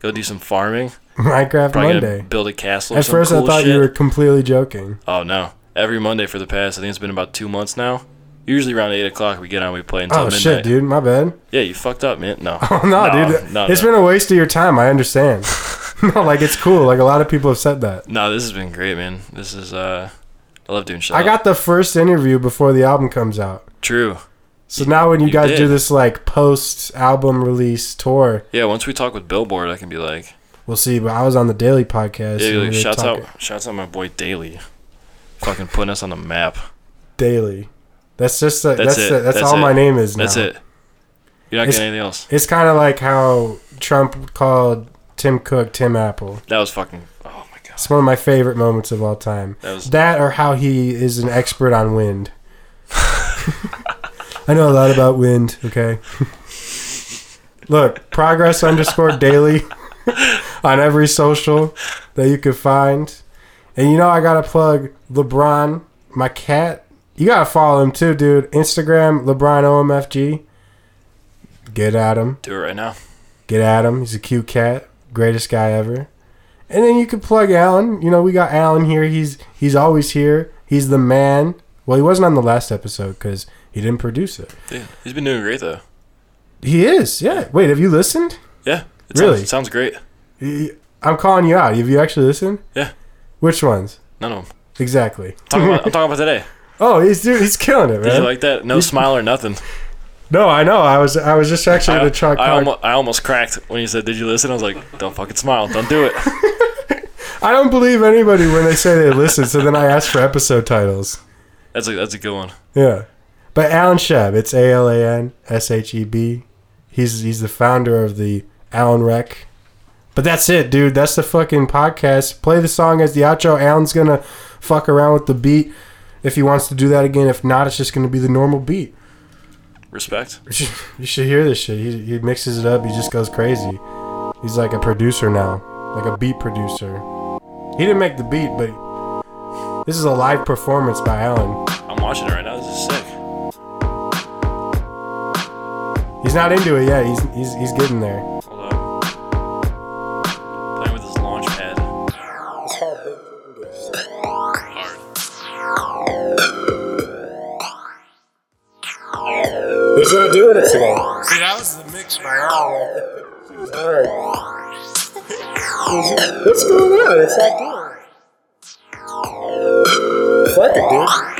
go do some farming. Minecraft Probably Monday. build a castle. At first, cool I thought shit. you were completely joking. Oh no! Every Monday for the past, I think it's been about two months now. Usually around eight o'clock we get on, we play until Oh midnight. shit, dude, my bad. Yeah, you fucked up, man. No. Oh no, No, dude, no, it's no. been a waste of your time. I understand. no, like it's cool. Like a lot of people have said that. No, this has been great, man. This is uh, I love doing shit. I got the first interview before the album comes out. true. So now when you, You guys do this like post album release tour, Yeah, once we talk with Billboard, I can be like, we'll see. But I was on the Daily podcast. yeah, like shouts talking- out, shouts out my boy Daily, fucking putting us on the map. Daily. That's just a, That's that's it. that's, that's That's all it. my name is now. That's it. You're not It's- getting anything else. It's kind of like how Trump called Tim Cook Tim Apple. That was fucking. Oh my god. It's one of my favorite moments of all time. That was. That or how he is an expert on wind. I know a lot about wind, okay? Look, progress underscore daily on every social that you could find. And you know, I gotta plug LeBron, my cat. You gotta follow him too, dude. Instagram, LeBron OMFG. Get at him. Do it right now. Get at him. He's a cute cat. Greatest guy ever. And then you could plug Alan. You know, we got Alan here. He's he's always here. He's the man. Well, he wasn't on the last episode because he didn't produce it. Dude, he's been doing great though. He is. Yeah. Wait, have you listened? Yeah. It Really? Sounds, sounds great. He- I'm calling you out. Have you actually listened? Yeah. Which ones? None of them. Exactly. I'm talking about, I'm talking about today. Oh, he's dude, he's killing it, man. Did you like that? No smile or nothing. no, I know. I was I was just actually I, gonna try. I, almost, I almost cracked when you said, "Did you listen?" I was like, "Don't fucking smile. Don't do it." I don't believe anybody when they say they listen. So then I ask for episode titles. That's a that's a good one. Yeah. But Alan Sheb, it's A L A N S H E B. He's he's the founder of the Alan Rec. But that's it, dude. That's the fucking podcast. Play the song as the outro. Alan's gonna fuck around with the beat if he wants to do that again. If not, it's just gonna be the normal beat. Respect. You should, you should hear this shit. He, he mixes it up. He just goes crazy. He's like a producer now, like a beat producer. He didn't make the beat, but this is a live performance by Alan. I'm watching it right now. This is sick. He's not into it yet. He's he's he's getting there. can't do it today. See, that was the mix by What's going on? It's not good. Fuck it, dude.